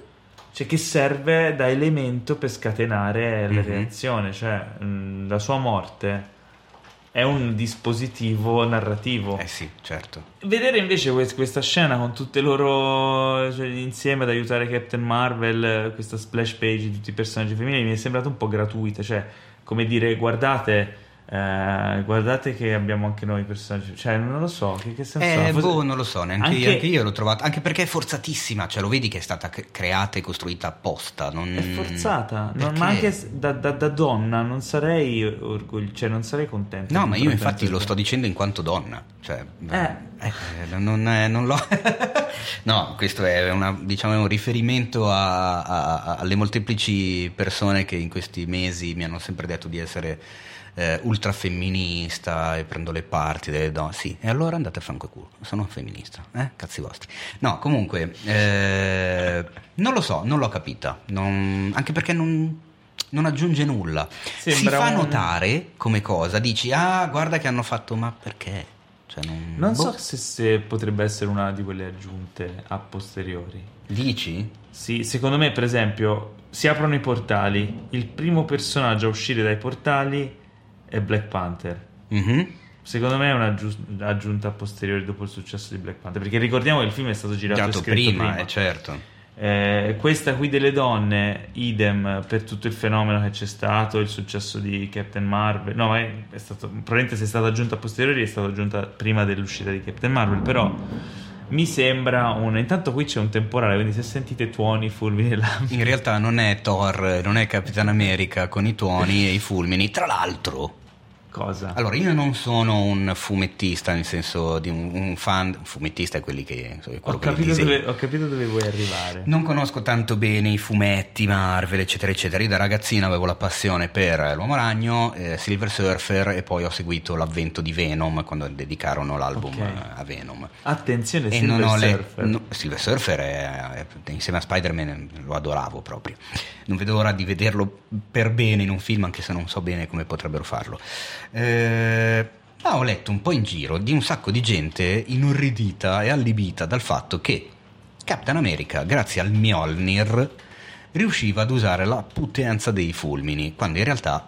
cioè che serve da elemento per scatenare la Mhm. reazione, cioè mh, la sua morte è un dispositivo narrativo. Eh sì, certo. Vedere invece quest- questa scena con tutte loro cioè, insieme ad aiutare Captain Marvel, questa splash page di tutti i personaggi femminili mi è sembrata un po' gratuita, cioè come dire guardate, eh, guardate che abbiamo anche noi personaggi, cioè non lo so, che, che senso? Eh, Forse- boh, non lo so, neanche, Anche- io, anche io l'ho trovato, anche perché è forzatissima, cioè lo vedi che è stata cre- creata e costruita apposta. Non... È forzata, non- ma anche da, da- da donna non sarei orgoglioso, cioè non sarei contento. No, ma io infatti lo sto dicendo in quanto donna, cioè, Eh. eh, non, eh, non l'ho... *laughs* no, questo è una, diciamo, un riferimento a, a, alle molteplici persone che in questi mesi mi hanno sempre detto di essere eh, ultra femminista e prendo le parti delle donne. Sì, e allora andate a franco culo, sono femminista, eh? Cazzi vostri. No, comunque, eh, non lo so, non l'ho capita, non, anche perché non non aggiunge nulla. Sembra si fa un... notare come cosa, dici ah guarda che hanno fatto ma perché? Cioè, non non boh. so se, se, potrebbe essere una di quelle aggiunte a posteriori. Dici? Sì, secondo me per esempio si aprono i portali, il primo personaggio a uscire dai portali è Black Panther. Mm-hmm. Secondo me è un'aggiunta a posteriori dopo il successo di Black Panther, perché ricordiamo che il film è stato girato Girato prima, prima. Eh, certo. Eh, questa qui delle donne, idem per tutto il fenomeno che c'è stato, il successo di Captain Marvel. No, è, è stato, probabilmente se è stata aggiunta a posteriori è stata aggiunta prima dell'uscita di Captain Marvel, però mi sembra un... Intanto qui c'è un temporale, quindi se sentite tuoni, fulmini e lampi... In realtà non è Thor, non è Capitan America con i tuoni e i fulmini. Tra l'altro, Cosa? Allora, io non sono un fumettista, nel senso di un, un fan. Fumettista è quelli che. So, ho, capito dove, ho, capito dove, vuoi arrivare. Non conosco tanto bene i fumetti, Marvel, eccetera, eccetera. Io da ragazzino avevo la passione per l'Uomo Ragno, eh, Silver Surfer e poi ho seguito l'avvento di Venom quando dedicarono l'album okay. a Venom. Attenzione, e Silver Surfer. Le, no, Silver Surfer è, è, insieme a Spider-Man lo adoravo proprio. Non vedo l'ora di vederlo per bene in un film, anche se non so bene come potrebbero farlo. Eh, ah, ho letto un po' in giro di un sacco di gente inorridita e allibita dal fatto che Captain America, grazie al Mjolnir, riusciva ad usare la potenza dei fulmini, quando in realtà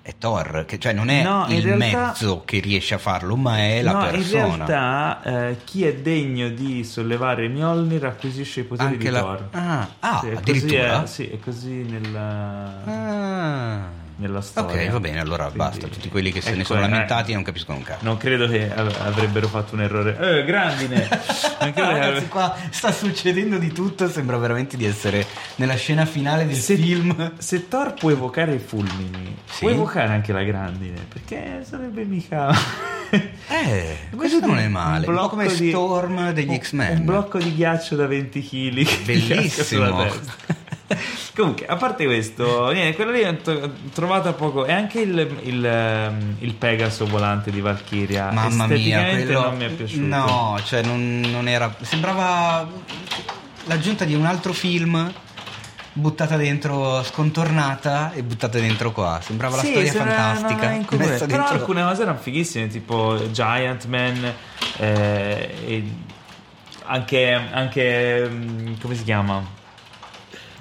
è Thor, che, cioè non è no, il realtà, mezzo che riesce a farlo, ma è la no, persona. In realtà eh, chi è degno di sollevare Mjolnir acquisisce i poteri Anche di la... Thor. Ah, ah sì, addirittura? È, sì, è così nel... Ah nella storia. Ok, va bene, allora Quindi, basta. Tutti quelli che se ecco, ne sono eh, lamentati eh, non capiscono un cazzo. Non credo che avrebbero fatto un errore. Eh, grandine! *laughs* non credo Ragazzi, qua sta succedendo di tutto. Sembra veramente di essere nella scena finale del se, film. Se Thor può evocare i fulmini, sì? può evocare anche la grandine. Perché sarebbe mica. *laughs* eh, questo non è male. Un, un po' come di, Storm degli un, X-Men. Un blocco di ghiaccio da 20 kg. *laughs* Bellissimo. Comunque, a parte questo, niente, quello lì ho trovato poco. E anche il, il, il Pegaso volante di Valkyria. Mamma mia, quello... non mi è piaciuto. No, cioè non, non era. Sembrava l'aggiunta di un altro film buttata dentro, scontornata e buttata dentro qua. Sembrava sì, la storia fantastica. No, Però dentro... alcune cose erano fighissime, tipo Giant Man, eh, e anche, anche. Mm, come si chiama?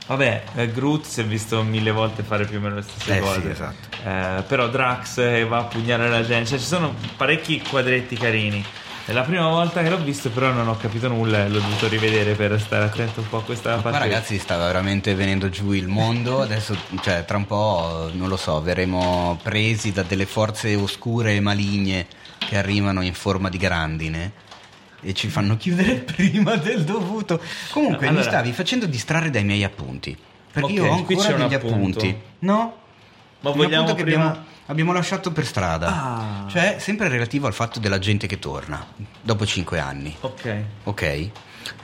Vabbè, eh, Groot si è visto mille volte fare più o meno le stesse eh, cose. Sì, esatto. eh, però Drax che va a pugnare la gente, cioè ci sono parecchi quadretti carini. È la prima volta che l'ho visto, però non ho capito nulla e l'ho dovuto rivedere per stare attento un po' a questa parte. Ma ragazzi, stava veramente venendo giù il mondo. *laughs* Adesso, cioè, tra un po', non lo so, verremo presi da delle forze oscure e maligne che arrivano in forma di grandine e ci fanno chiudere *laughs* prima del dovuto. Comunque, allora, mi stavi facendo distrarre dai miei appunti. Perché okay, io ho ancora degli appunti. No? Ma vogliamo che prima... abbiamo, abbiamo, lasciato per strada. Ah. Cioè, sempre relativo al fatto della gente che torna dopo cinque anni. Ok. Ok?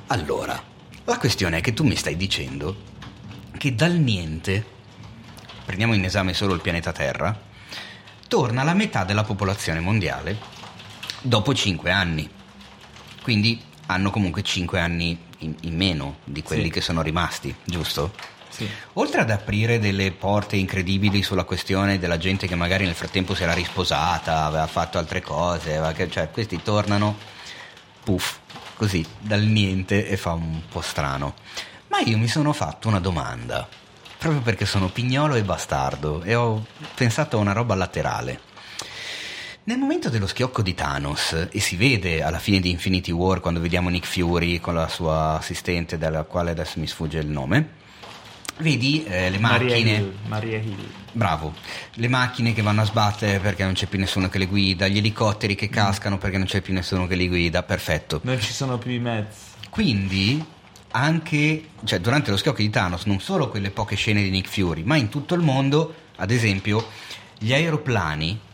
Allora, la questione è che tu mi stai dicendo che dal niente, prendiamo in esame solo il pianeta Terra, torna la metà della popolazione mondiale dopo cinque anni quindi hanno comunque 5 anni in, in meno di quelli sì. che sono rimasti, giusto? Sì. Oltre ad aprire delle porte incredibili sulla questione della gente che magari nel frattempo si era risposata, aveva fatto altre cose, cioè questi tornano, puff, così, dal niente e fa un po' strano. Ma io mi sono fatto una domanda, proprio perché sono pignolo e bastardo, e ho pensato a una roba laterale. Nel momento dello schiocco di Thanos, e si vede alla fine di Infinity War quando vediamo Nick Fury con la sua assistente, della quale adesso mi sfugge il nome, vedi eh, le macchine. Maria Hill. Maria Hill. Bravo, le macchine che vanno a sbattere perché non c'è più nessuno che le guida, gli elicotteri che cascano perché non c'è più nessuno che li guida, perfetto. Non ci sono più i mezzi. Quindi anche cioè, durante lo schiocco di Thanos, non solo quelle poche scene di Nick Fury, ma in tutto il mondo, ad esempio, gli aeroplani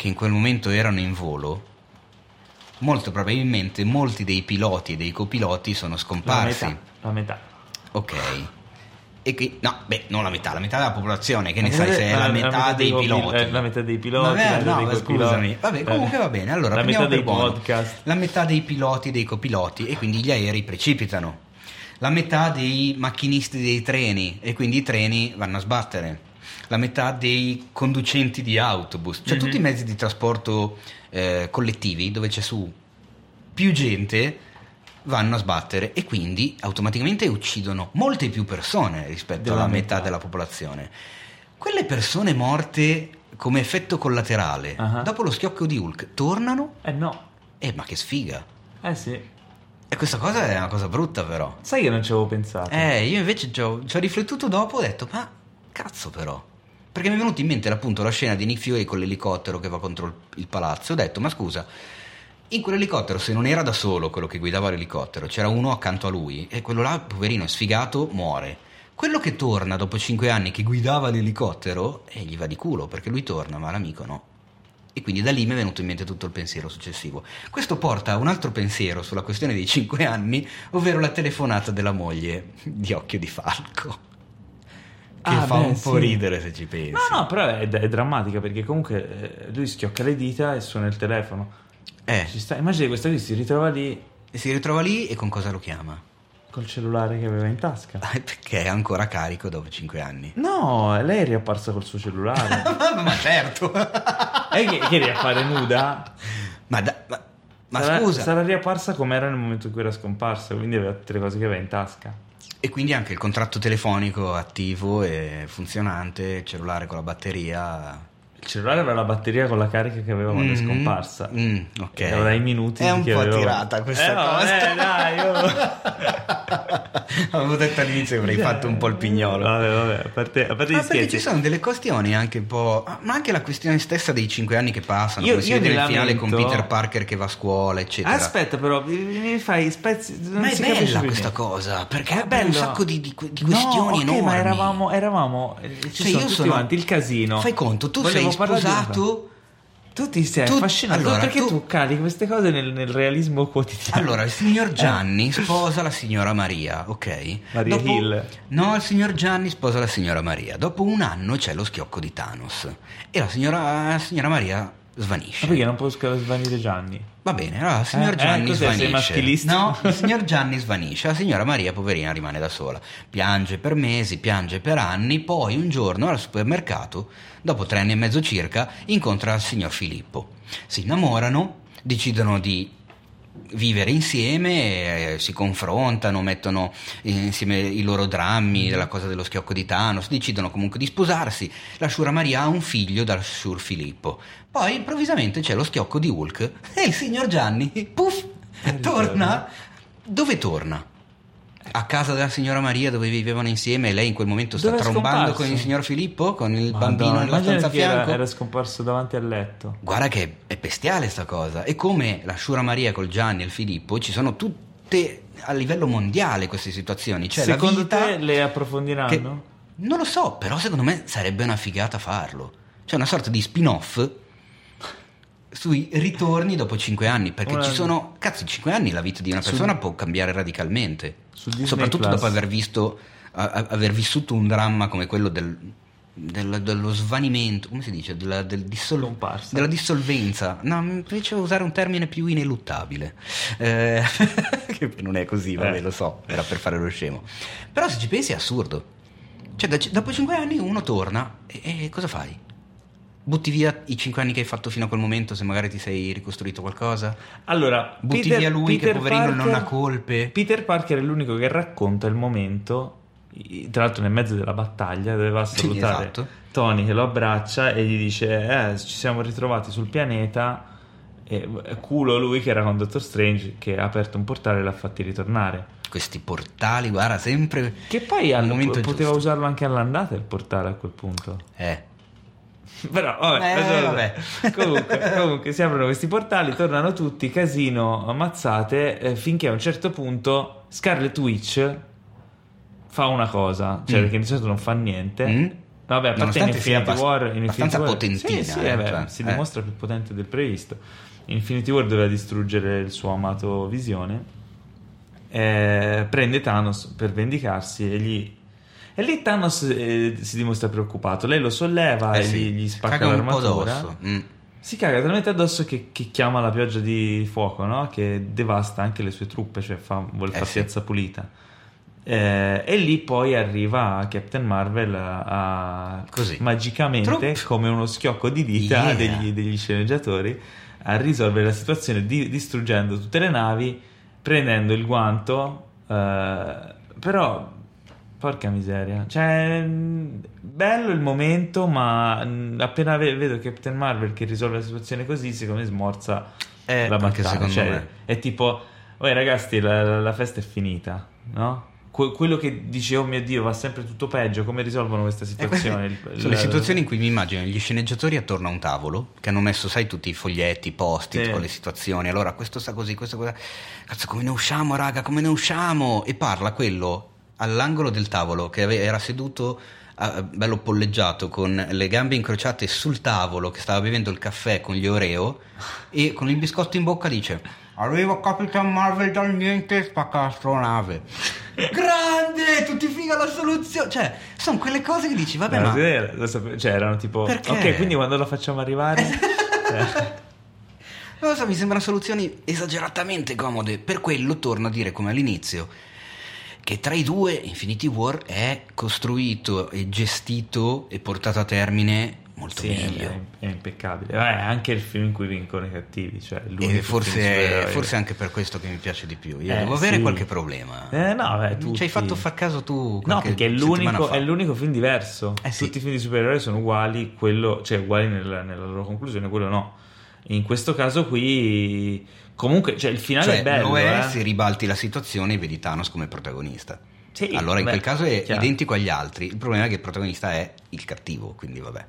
che in quel momento erano in volo molto probabilmente molti dei piloti e dei copiloti sono scomparsi. La metà. La metà. Ok. E che, no, beh, non la metà, la metà della popolazione, che ne sai se è la, la metà, metà dei, dei piloti. Eh, la metà dei piloti, Vabbè, no, dei scusami. Vabbè, comunque va bene. Allora, la metà dei podcast. La metà dei piloti e dei copiloti e quindi gli aerei precipitano. La metà dei macchinisti dei treni e quindi i treni vanno a sbattere. La metà dei conducenti di autobus, cioè mm-hmm. tutti i mezzi di trasporto eh, collettivi dove c'è su più gente vanno a sbattere e quindi automaticamente uccidono molte più persone rispetto della alla metà. metà della popolazione. Quelle persone morte come effetto collaterale, uh-huh. dopo lo schiocco di Hulk, tornano? Eh no. Eh, ma che sfiga. Eh sì. E questa cosa è una cosa brutta però. Sai che non ci avevo pensato. Eh, io invece ci ho, ci ho riflettuto dopo e ho detto, ma cazzo però. Perché mi è venuta in mente appunto la scena di Nick Fury con l'elicottero che va contro il palazzo. Ho detto, ma scusa, in quell'elicottero, se non era da solo quello che guidava l'elicottero, c'era uno accanto a lui e quello là, poverino, sfigato, muore. Quello che torna dopo cinque anni che guidava l'elicottero, eh, gli va di culo perché lui torna, ma l'amico no. E quindi da lì mi è venuto in mente tutto il pensiero successivo. Questo porta a un altro pensiero sulla questione dei cinque anni, ovvero la telefonata della moglie di Occhio di Falco. Che ah, fa beh, un po' sì. ridere se ci pensi. No, no, però è, è drammatica perché comunque eh, lui schiocca le dita e suona il telefono. Eh. Sta. Immagini questo qui si ritrova lì. E si ritrova lì e con cosa lo chiama? Col cellulare che aveva in tasca. Perché è ancora carico dopo 5 anni. No, lei è riapparsa col suo cellulare. *laughs* ma certo. *laughs* e che, che riappare nuda? Ma, da, ma, ma sarà, scusa. Sarà riapparsa come era nel momento in cui era scomparsa, quindi aveva tutte le cose che aveva in tasca. E quindi anche il contratto telefonico attivo e funzionante, il cellulare con la batteria il cellulare aveva la batteria con la carica che aveva quando mm-hmm. è scomparsa. Mm, ok. E avrà i minuti. È un po' avevo... tirata questa eh, cosa. eh, dai, io... *laughs* Avevo detto all'inizio che avrei eh, fatto un po' il pignolo. Vabbè, vabbè, a parte, a parte Ma perché ci sono delle questioni anche un po'. Ma anche la questione stessa dei cinque anni che passano. Io, come si vede il lamento... finale con Peter Parker che va a scuola, eccetera. Aspetta, però, mi fai spezzi. Non ma è bella questa cosa perché ha un sacco di, di, di questioni no, okay, enormi. Ma eravamo, eravamo eh, ci cioè, sono io sono il casino. Fai conto, tu Volevo sei sposato tu ti sei tu, affascinato allora, perché tu, tu cali queste cose nel, nel, realismo quotidiano. Allora, il signor Gianni sposa la signora Maria, ok? Maria Dopo, Hill. No, il signor Gianni sposa la signora Maria. Dopo un anno c'è lo schiocco di Thanos e la signora, la signora Maria svanisce. Ma perché non può svanire Gianni? Va bene, allora il signor eh, Gianni eh, svanisce. No, il signor Gianni svanisce, la signora Maria, poverina, rimane da sola. Piange per mesi, piange per anni, poi un giorno al supermercato, dopo tre anni e mezzo circa, incontra il signor Filippo. Si innamorano, decidono di vivere insieme, eh, si confrontano, mettono insieme i loro drammi, la cosa dello schiocco di Thanos, decidono comunque di sposarsi. La Shura Maria ha un figlio dal Shur Filippo. Poi improvvisamente c'è lo schiocco di Hulk *laughs* e il signor Gianni, puff, torna. Dove torna? A casa della signora Maria dove vivevano insieme e lei in quel momento sta dove trombando con il signor Filippo, con il Madonna, bambino nella stanza a fianco. Era, era, scomparso davanti al letto. Guarda che è bestiale sta cosa. E come la Shura Maria col Gianni e il Filippo ci sono tutte a livello mondiale queste situazioni. Cioè, secondo te le approfondiranno? Che, non lo so, però secondo me sarebbe una figata farlo. Cioè una sorta di spin-off sui ritorni dopo cinque anni, perché una... ci sono, cazzo, in cinque anni la vita di una persona Sul... può cambiare radicalmente, soprattutto Plus. dopo aver visto, a, aver vissuto un dramma come quello del, del, dello svanimento, come si dice, della, del dissol- della dissolvenza. No, mi piaceva usare un termine più ineluttabile, eh, *laughs* che non è così, vabbè, eh. lo so, era per fare lo scemo. Però se ci pensi è assurdo. Cioè, da, dopo cinque anni uno torna e, e cosa fai? Butti via i cinque anni che hai fatto fino a quel momento se magari ti sei ricostruito qualcosa? Allora, butti Peter, via lui Peter che poverino Parker, non ha colpe. Peter Parker è l'unico che racconta il momento, tra l'altro nel mezzo della battaglia, doveva salutare sì, esatto. Tony che lo abbraccia e gli dice eh, ci siamo ritrovati sul pianeta e culo lui che era con Doctor Strange che ha aperto un portale e l'ha fatti ritornare questi portali, guarda, sempre. Che poi al momento poteva giusto. usarlo anche all'andata il portale a quel punto. Eh. *laughs* Però vabbè, eh, vabbè. *laughs* Comunque, comunque, si aprono questi portali, tornano tutti, casino, ammazzate, eh, finché a un certo punto Scarlet Witch fa una cosa, cioè mm. perché di solito non fa niente, mm. Vabbè, a parte in Infinity War, in Infinity War potentina, sì, sì, eh, cioè, si eh. dimostra più potente del previsto. In Infinity War doveva distruggere il suo amato Visione. Eh, prende Thanos per vendicarsi e gli e lì Thanos eh, si dimostra preoccupato. Lei lo solleva eh e sì. gli, gli spacca caga l'armatura. Mm. Si caga talmente addosso che, che, chiama la pioggia di fuoco, no? Che devasta anche le sue truppe, cioè fa, vuole eh fare sì. piazza pulita. Eh, e lì poi arriva Captain Marvel a, Così. magicamente, Trupp. come uno schiocco di dita yeah. degli, degli, sceneggiatori, a risolvere la situazione di, distruggendo tutte le navi, prendendo il guanto. Eh, però, porca miseria, cioè, bello il momento, ma appena vedo Captain Marvel che risolve la situazione così, secondo me smorza eh, la battaglia. Cioè, è tipo, oh ragazzi, la, la festa è finita, no? quello che dice oh mio dio va sempre tutto peggio come risolvono questa situazione eh, sono le situazioni in cui mi immagino gli sceneggiatori attorno a un tavolo che hanno messo sai tutti i foglietti i post sì. con le situazioni allora questo sta così questo cosa cazzo come ne usciamo raga come ne usciamo e parla quello all'angolo del tavolo che era seduto bello polleggiato con le gambe incrociate sul tavolo che stava bevendo il caffè con gli Oreo e con il biscotto in bocca dice Arriva Capitan Marvel dal niente, spacca l'astronave. Grande, tutti figa la soluzione. Cioè, sono quelle cose che dici, vabbè, no, ma... Sì, lo sape- cioè, erano tipo... Perché? Ok, quindi quando lo facciamo arrivare... eh. *laughs* Non lo so, mi sembrano soluzioni esageratamente comode. Per quello torno a dire come all'inizio che tra i due Infinity War è costruito e gestito e portato a termine molto sì, meglio. È, è impeccabile. È anche il film in cui vincono i cattivi. Cioè e forse, forse anche per questo che mi piace di più. Io eh, devo avere qualche problema. Eh, no, beh, tutti... Ci hai fatto far caso tu? No, perché è l'unico, è l'unico, film diverso. Eh, tutti i film di supereroi sono uguali, quello, cioè uguali nella, nella loro conclusione, quello no. In questo caso qui, comunque, cioè, il finale cioè, è bello. Lo è eh? se ribalti la situazione e vedi Thanos come protagonista. Sì, allora in beh, quel caso è chiaro. identico agli altri. Il problema è che il protagonista è il cattivo, quindi vabbè.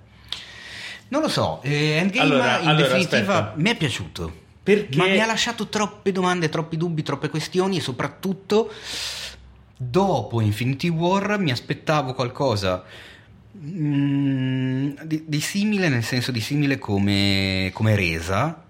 Non lo so, eh, Endgame Allora, in allora, definitiva aspetta. mi è piaciuto. Perché- Ma mi ha lasciato troppe domande, troppi dubbi, troppe questioni e soprattutto dopo Infinity War mi aspettavo qualcosa mm, di, di simile, nel senso di simile come, come resa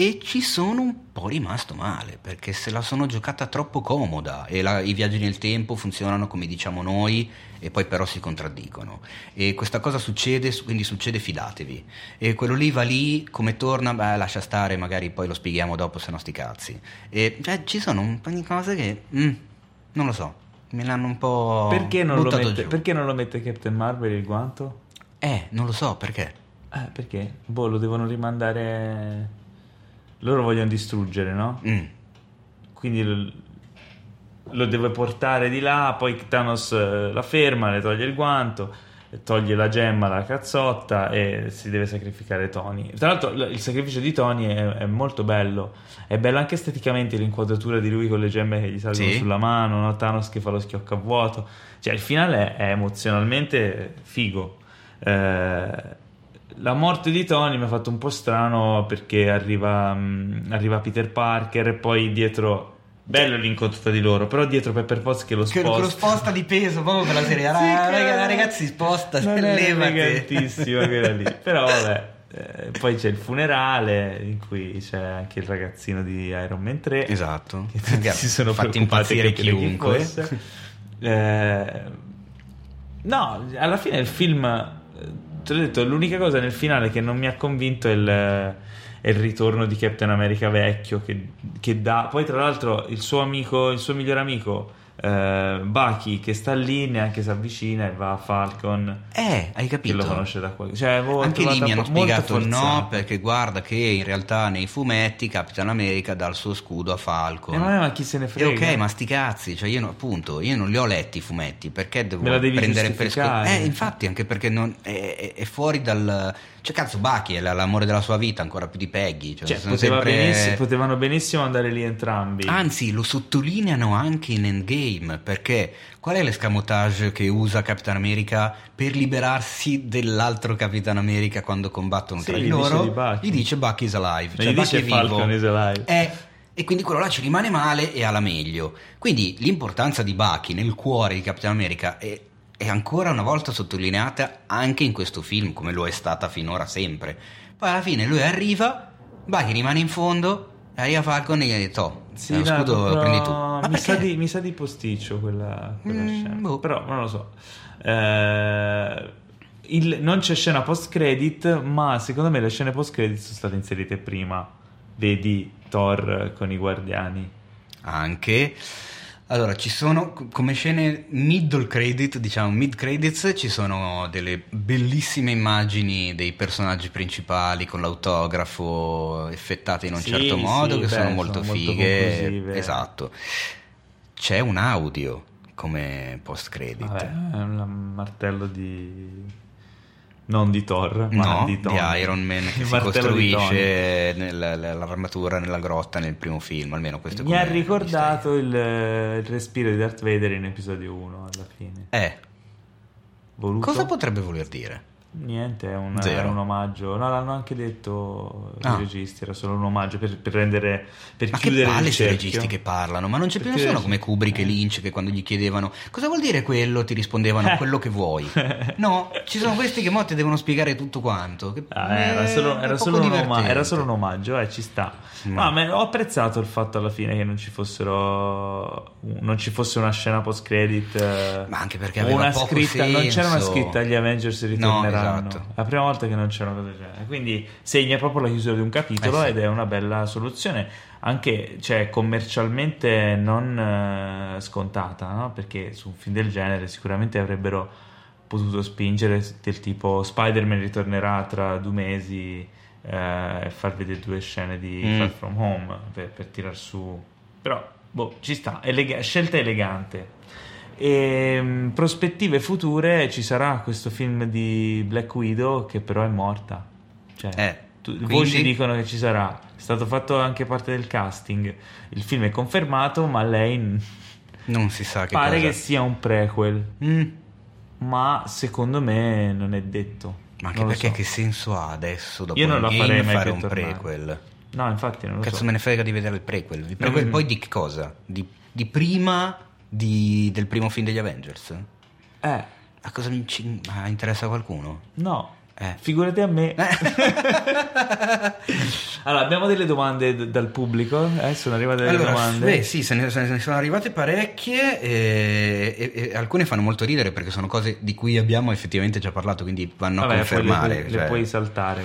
e ci sono un po' rimasto male perché se la sono giocata troppo comoda e la- i viaggi nel tempo funzionano come diciamo noi e poi però si contraddicono e questa cosa succede quindi succede fidatevi e quello lì va lì come torna beh lascia stare magari poi lo spieghiamo dopo se no sti cazzi e cioè, ci sono un po' di cose che mm, non lo so me l'hanno un po' Perché non, lo mette, giù. perché non lo mette Captain Marvel il guanto? eh non lo so perché Eh, perché? Boh, lo devono rimandare. Loro vogliono distruggere, no? Mm. Quindi lo, lo deve portare di là. Poi Thanos eh, la ferma, le toglie il guanto, toglie la gemma, la cazzotta e si deve sacrificare Tony. Tra l'altro, il sacrificio di Tony è, è molto bello. È bello anche esteticamente l'inquadratura di lui con le gemme che gli salgono Sì. sulla mano, no? Thanos che fa lo schiocco a vuoto. Cioè, il finale è, è emozionalmente figo. Eh, la morte di Tony mi ha fatto un po' strano perché arriva, mh, arriva Peter Parker e poi dietro. Bello l'incontro tra di loro, però dietro Pepper Potts che lo che sposta. che lo sposta di peso proprio per la serie *laughs* Sì, che- raga, ragazzi sposta non è quella lì. *laughs* Però vabbè, eh, poi c'è il funerale in cui c'è anche il ragazzino di Iron Man 3. esatto Che tutti si sono fatti impazzire chi chiunque. Eh, no, alla fine il film, te l'ho detto, l'unica cosa nel finale che non mi ha convinto è il, è il ritorno di Captain America vecchio che, che dà, poi tra l'altro il suo amico, il suo migliore amico eh, Bucky che sta lì neanche si avvicina e va a Falcon eh hai che capito lo conosce da qua. Cioè, anche lì mi hanno spiegato no perché guarda che in realtà nei fumetti Capitan America dà il suo scudo a Falcon Eh, ma chi se ne E frega? ok, ma sti cazzi, cioè io no- appunto, io non li ho letti i fumetti, perché devo prendere per scontato? Eh, infatti, anche perché non- è- è fuori dal... Cioè, cazzo, Bucky è l'amore della sua vita, ancora più di Peggy. Cioè, Cioè, poteva sempre- benissimo- potevano benissimo andare lì entrambi. Anzi, lo sottolineano anche in Endgame, perché qual è l'escamotage che usa Capitan America per liberarsi dell'altro Capitan America quando combattono Sì, tra di gli dice loro? di Bucky. Gli dice Bucky is alive, cioè gli Bucky dice è vivo. Falcon is alive. Eh, e quindi quello là ci rimane male e ha la meglio. Quindi l'importanza di Bucky nel cuore di Capitan America è è ancora una volta sottolineata anche in questo film, come lo è stata finora sempre. Poi alla fine lui arriva, Bucky rimane in fondo, arriva Falcon e gli ha detto, oh, sì, lo scudo lo prendi tu. Ma mi sa, di, mi sa, di, posticcio quella, quella mm, scena, boh. però non lo so. Eh, il, non c'è scena post credit, ma secondo me le scene post credit sono state inserite prima. Vedi Thor con i guardiani. Anche. Allora, ci sono come scene middle credit, diciamo mid credits, ci sono delle bellissime immagini dei personaggi principali con l'autografo effettate in un sì, certo modo sì, che beh, sono molto sono fighe. Molto esatto. C'è un audio come post credit. Vabbè, è un martello di non di Thor, ma no, di, di, Iron Man che *laughs* si costruisce nell'armatura nella grotta nel primo film, almeno questo Mi ha ricordato il, il, respiro di Darth Vader in episodio 1 alla fine. Eh. Voluto? Cosa potrebbe voler dire? Niente, è un, è un, omaggio. No, l'hanno anche detto ah. i registi, era solo un omaggio per, per rendere per ma chiudere che palle i registi che parlano, ma non c'è più nessuno come Kubrick e Lynch che quando gli chiedevano cosa vuol dire quello ti rispondevano *laughs* quello che vuoi. No, ci sono questi che mo ti devono spiegare tutto quanto. Ah, era, solo, era, solo oma- era, solo, un omaggio, eh, ci sta. Ma no, ho apprezzato il fatto alla fine che non ci fossero non ci fosse una scena post credit eh, ma anche perché aveva una scritta, senso. non c'era una scritta gli Avengers ritorneranno no, esatto. la prima volta che non c'era una cosa del genere quindi segna proprio la chiusura di un capitolo eh sì. ed è una bella soluzione anche cioè, commercialmente non uh, scontata no? perché su un film del genere sicuramente avrebbero potuto spingere del tipo Spider-Man ritornerà tra due mesi eh, e far vedere due scene di mm. Far From Home per, per tirar su però boh, ci sta, elega- scelta elegante. E, ehm, prospettive future ci sarà questo film di Black Widow che però è morta. Cioè, eh, tu, quindi... voci dicono che ci sarà. È stato fatto anche parte del casting. Il film è confermato, ma lei non si sa che pare cosa. che sia un prequel. Mm. Ma secondo me non è detto. Ma anche perché so. che senso ha adesso dopo Io non la farei mai fare un tornare. prequel? No, infatti non lo Cazzo so. me ne frega di vedere il prequel. Il prequel mm-hmm. poi di che cosa? Di, di prima di, del primo film degli Avengers? Eh. A cosa mi ah, interessa qualcuno? No. Eh. Figurati a me. *laughs* *laughs* allora, abbiamo delle domande d- dal pubblico. Eh? Sono arrivate delle allora, domande. Beh, sì, se ne, se ne, sono arrivate parecchie. E, e, e, alcune fanno molto ridere perché sono cose di cui abbiamo effettivamente già parlato, quindi vanno Vabbè, a confermare. Le, cioè. le, puoi saltare.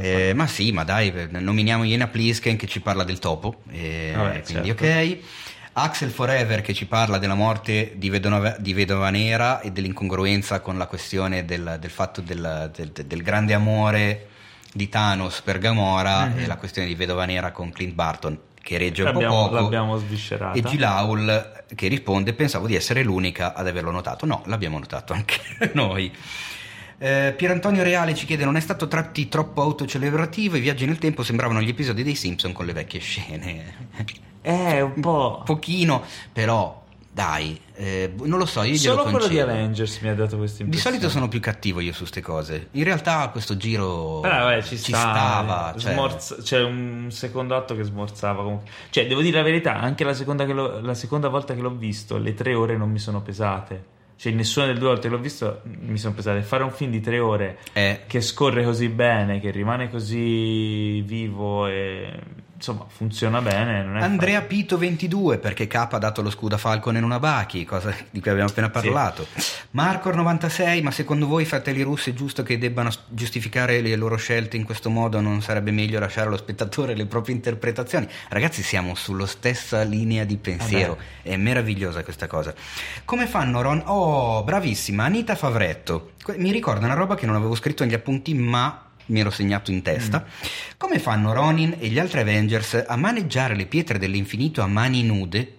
Eh, ma sì, ma dai, nominiamo Iena Plisken che ci parla del topo. Vabbè, quindi, certo. ok. Axel Forever che ci parla della morte di Vedova, di Vedova Nera e dell'incongruenza con la questione del, del fatto del, del, del, grande amore di Thanos per Gamora mm-hmm. e la questione di Vedova Nera con Clint Barton che regge un l'abbiamo, po' poco l'abbiamo sviscerata e Gilaul che risponde pensavo di essere l'unica ad averlo notato. No l'abbiamo notato anche *laughs* noi eh, Pierantonio Reale ci chiede: Non è stato tratti troppo autocelebrativo? I viaggi nel tempo sembravano gli episodi dei Simpson con le vecchie scene. *laughs* Eh, un po'. Pochino, però dai, eh, non lo so, io Solo quello di Avengers mi ha dato questa impressione. Di solito sono più cattivo io su queste cose. In realtà questo giro Però, vabbè, ci, ci sta, stava. Eh, cioè... Smorz... C'è un secondo atto che smorzava. Comunque. Cioè, devo dire la verità, anche la seconda, lo... la seconda volta che l'ho visto, le tre ore non mi sono pesate. Cioè, nessuna delle due volte che l'ho visto mi sono pesate. Fare un film di tre ore eh. che scorre così bene, che rimane così vivo e insomma funziona bene. Andrea facile. Pito 22 perché K ha dato lo scudo a Falcon in una Bachi, cosa di cui abbiamo appena parlato. Sì. Marcor 96, ma secondo voi fratelli russi è giusto che debbano giustificare le loro scelte in questo modo? Non sarebbe meglio lasciare allo spettatore le proprie interpretazioni? Ragazzi, siamo sulla stessa linea di pensiero, Vabbè. è meravigliosa questa cosa. Come fanno Ron? Oh, bravissima, Anita Favretto. Mi ricorda una roba che non avevo scritto negli appunti, ma mi ero segnato in testa, mm. come fanno Ronin e gli altri Avengers a maneggiare le pietre dell'infinito a mani nude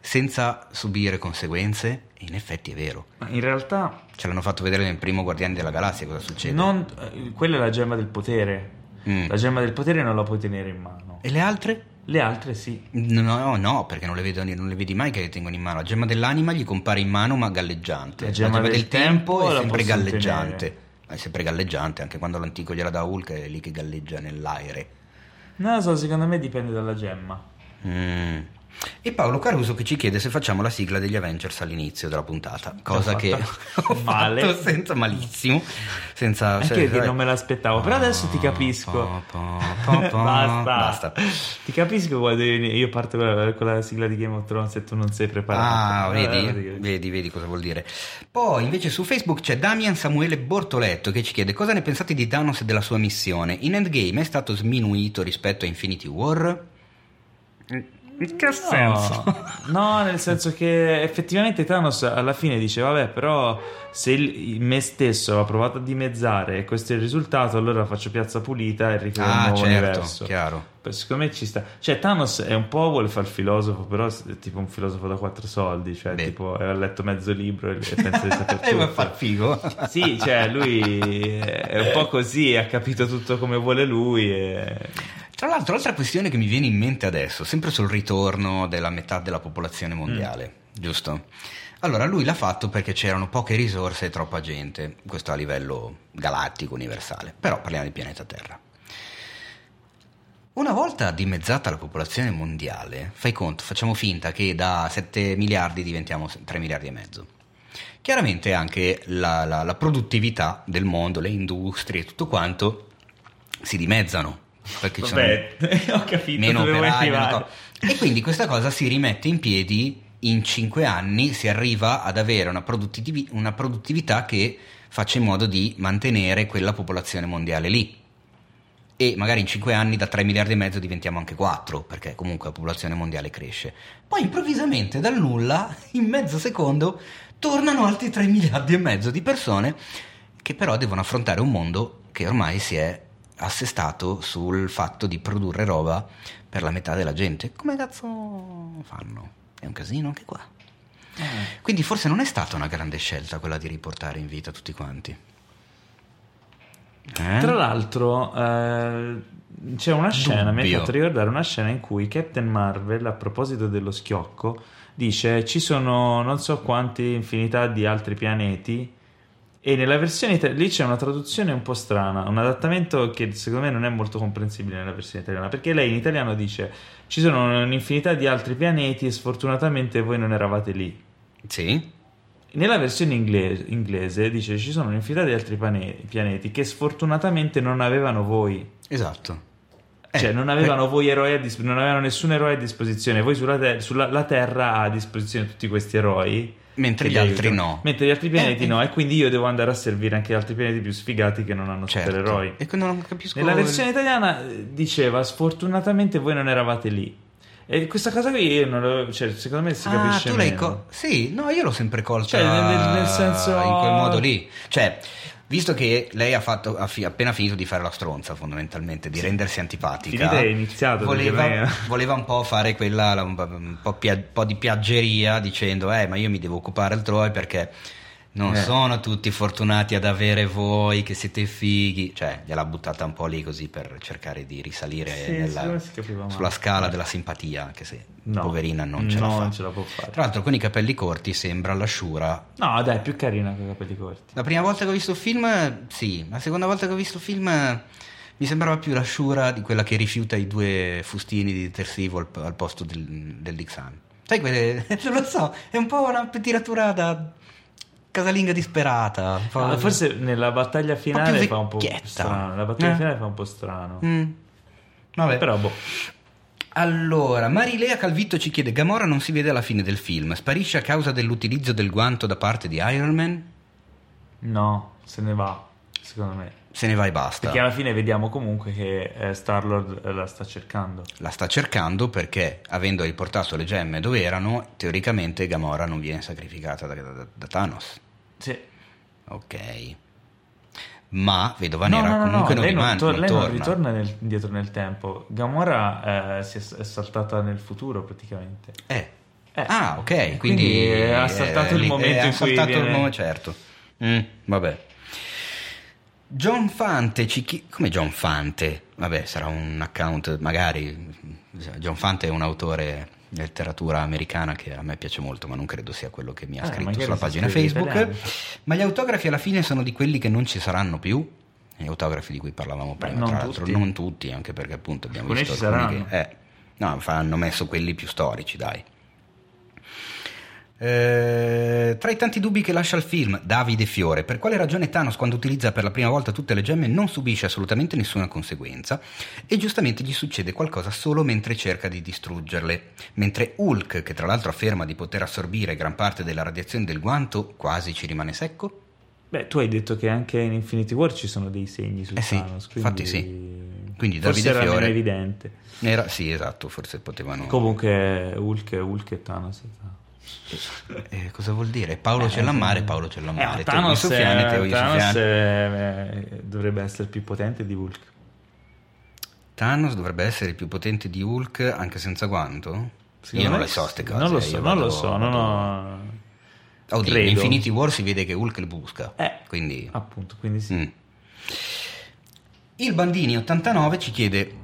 senza subire conseguenze? in effetti è vero. Ma in realtà... Ce l'hanno fatto vedere nel primo Guardiani della Galassia cosa succede. Non, eh, quella è la gemma del potere. Mm. La gemma del potere non la puoi tenere in mano. E le altre? Le altre sì. No, no, no perché non le, vedo, non le vedi mai che le tengono in mano. La gemma dell'anima gli compare in mano ma galleggiante. La gemma, la gemma del, del, tempo, tempo è sempre galleggiante. Tenere è sempre galleggiante, anche quando l'antico gliela dà Hulk è lì che galleggia nell'aereo. Non lo so, secondo me dipende dalla gemma. Mm. E Paolo Caruso che ci chiede se facciamo la sigla degli Avengers all'inizio della puntata, cosa che *laughs* ho male. fatto senza malissimo, senza Anche se- che non me l'aspettavo, però adesso ti capisco. Basta. Basta. Ti capisco quando io parto con la, sigla di Game of Thrones e tu non sei preparato. Ah, Eh, vedi, vedi, vedi cosa vuol dire. Poi invece su Facebook c'è Damian Samuele Bortoletto che ci chiede cosa ne pensate di Thanos e della sua missione. In Endgame è stato sminuito rispetto a Infinity War? In che No, no, nel senso che effettivamente Thanos alla fine dice: Vabbè, però se il- me stesso ha provato a dimezzare e questo è il risultato, allora faccio piazza pulita e ricreo un Ah, nuovo certo, universo. chiaro. Secondo me ci sta. Cioè, Thanos è un po' vuole fare il filosofo, però è tipo un filosofo da quattro soldi. Cioè, Beh. tipo, ha letto mezzo libro e e pensa di *laughs* saper E va a tutto. far figo. Sì, cioè, lui è un po' così, ha capito tutto come vuole lui. E... Tra l'altro, altra questione che mi viene in mente adesso, sempre sul ritorno della metà della popolazione mondiale, giusto? Allora, lui l'ha fatto perché c'erano poche risorse e troppa gente, questo a livello galattico, universale, però parliamo di pianeta Terra. Una volta dimezzata la popolazione mondiale, fai conto, facciamo finta che da 7 miliardi diventiamo 3 miliardi e mezzo. Chiaramente anche la, la- la produttività del mondo, le industrie e tutto quanto si dimezzano. Perché Vabbè, *laughs* ho capito meno operai, meno E quindi questa cosa si rimette in piedi in 5 anni, si arriva ad avere una, produttivi- una produttività che faccia in modo di mantenere quella popolazione mondiale lì. E magari in 5 anni da 3 miliardi e mezzo diventiamo anche 4, perché comunque la popolazione mondiale cresce. Poi improvvisamente dal nulla, in mezzo secondo, tornano altri 3 miliardi e mezzo di persone che però devono affrontare un mondo che ormai si è assestato sul fatto di produrre roba per la metà della gente. Come cazzo fanno? È un casino anche qua. Quindi forse non è stata una grande scelta quella di riportare in vita tutti quanti. Eh? Tra l'altro, eh, c'è una scena, mi hai Dubbio. fatto ricordare una scena in cui Captain Marvel, a proposito dello schiocco, dice ci sono non so quante infinità di altri pianeti e nella versione italiana lì c'è una traduzione un po' strana, un adattamento che secondo me non è molto comprensibile nella versione italiana, perché lei in italiano dice ci sono un'infinità di altri pianeti e sfortunatamente voi non eravate lì. Sì? Nella versione inglese, inglese dice ci sono un'infinità di altri pane- pianeti che sfortunatamente non avevano voi. Esatto. Cioè, Eh, non avevano voi eroi dis- non avevano nessun eroe a disposizione. Voi sulla, te- sulla la Terra ha a disposizione tutti questi eroi. Mentre gli altri aiutano. no. Mentre gli altri pianeti Eh, no. E quindi io devo andare a servire anche gli altri pianeti più sfigati che non hanno certo. supereroi. E che non capisco Nella versione italiana eh, diceva sfortunatamente voi non eravate lì. E questa cosa qui io non lo- cioè, secondo me si Ah, capisce tu l'hai meno. co- Sì, no, io l'ho sempre colta Cioè, nel- nel senso- in quel modo lì. Cioè, visto che lei ha, fatto, ha fi- appena finito di fare la stronza, fondamentalmente, di rendersi antipatica, Finita è iniziato, voleva, lei- voleva un po' fare quella, un po' pia- un po' di piaggeria dicendo, eh, ma io mi devo occupare altrove perché non Eh. sono tutti fortunati ad avere voi che siete fighi. Cioè, gliel'ha buttata un po' lì così per cercare di risalire Sì, nella- sulla scala della simpatia, anche se No. poverina non ce No, la fa. non ce la può fare. Tra l'altro con i capelli corti sembra l'asciura. No, dai, è più carina con i capelli corti. La prima volta che ho visto il film, sì, la seconda volta che ho visto il film mi sembrava più l'asciura di quella che rifiuta i due fustini di detersivo al, al posto del, del Dixan. Sai quelle... *laughs* non lo so, è un po' una tiratura da casalinga disperata. po'- Ah, forse nella battaglia finale fa un po' strano. La battaglia Eh. finale fa un po' strano. Mm. Vabbè. Però, boh. Allora, Marilea Calvitto ci chiede: Gamora non si vede alla fine del film, sparisce a causa dell'utilizzo del guanto da parte di Iron Man? No, se ne va, secondo me. Se ne va e basta. Perché alla fine vediamo comunque che eh, Star-Lord eh, la sta cercando. La sta cercando perché, avendo riportato le gemme dove erano, teoricamente Gamora non viene sacrificata da, da- da Thanos. Sì. Ok. Ma Vedova No, Nera no, no, comunque no, non, lei, non, rimane, tor- non lei non torna. ritorna nel- indietro nel tempo. Gamora eh, si è, è saltata nel futuro praticamente. Eh. Eh. Ah, ok. Quindi, Quindi, eh, ha saltato il momento ha in cui saltato il viene- momento, certo. Mm, vabbè. John Fante ci chi- come John Fante? Vabbè, sarà un account, magari. John Fante è un autore letteratura americana che a me piace molto, ma non credo sia quello che mi ha Eh, scritto sulla pagina Facebook. italiano. Ma gli autografi alla fine sono di quelli che non ci saranno più. Gli autografi di cui parlavamo Beh, prima, tra l'altro, tutti. non tutti, anche perché appunto abbiamo Alcuni visto ci saranno. che. Eh, No, hanno messo quelli più storici, dai. Eh, tra i tanti dubbi che lascia il film, Davide Fiore, per quale ragione Thanos quando utilizza per la prima volta tutte le gemme non subisce assolutamente nessuna conseguenza e giustamente gli succede qualcosa solo mentre cerca di distruggerle, mentre Hulk, che tra l'altro afferma di poter assorbire gran parte della radiazione del guanto, quasi ci rimane secco? Beh, tu hai detto che anche in Infinity War ci sono dei segni su eh sì, Thanos, quindi... infatti sì. Quindi Davide Davide era Fiore evidente. Era, sì, esatto, forse potevano Comunque Hulk, Hulk e Thanos. Eh, cosa vuol dire? Paolo c'è la mare, Paolo c'è la mare. Eh, Thanos, Sofiane, Teo Thanos eh, dovrebbe essere più potente di Hulk. Thanos dovrebbe essere più potente di Hulk anche senza guanto? Secondo io non le so ste sì. cose. Non lo eh, so, non lo so, non ho... Oddio, credo. in Infinity War si vede che Hulk le busca. Eh, Quindi... appunto, quindi sì. Mm. Il Bandini 89 ci chiede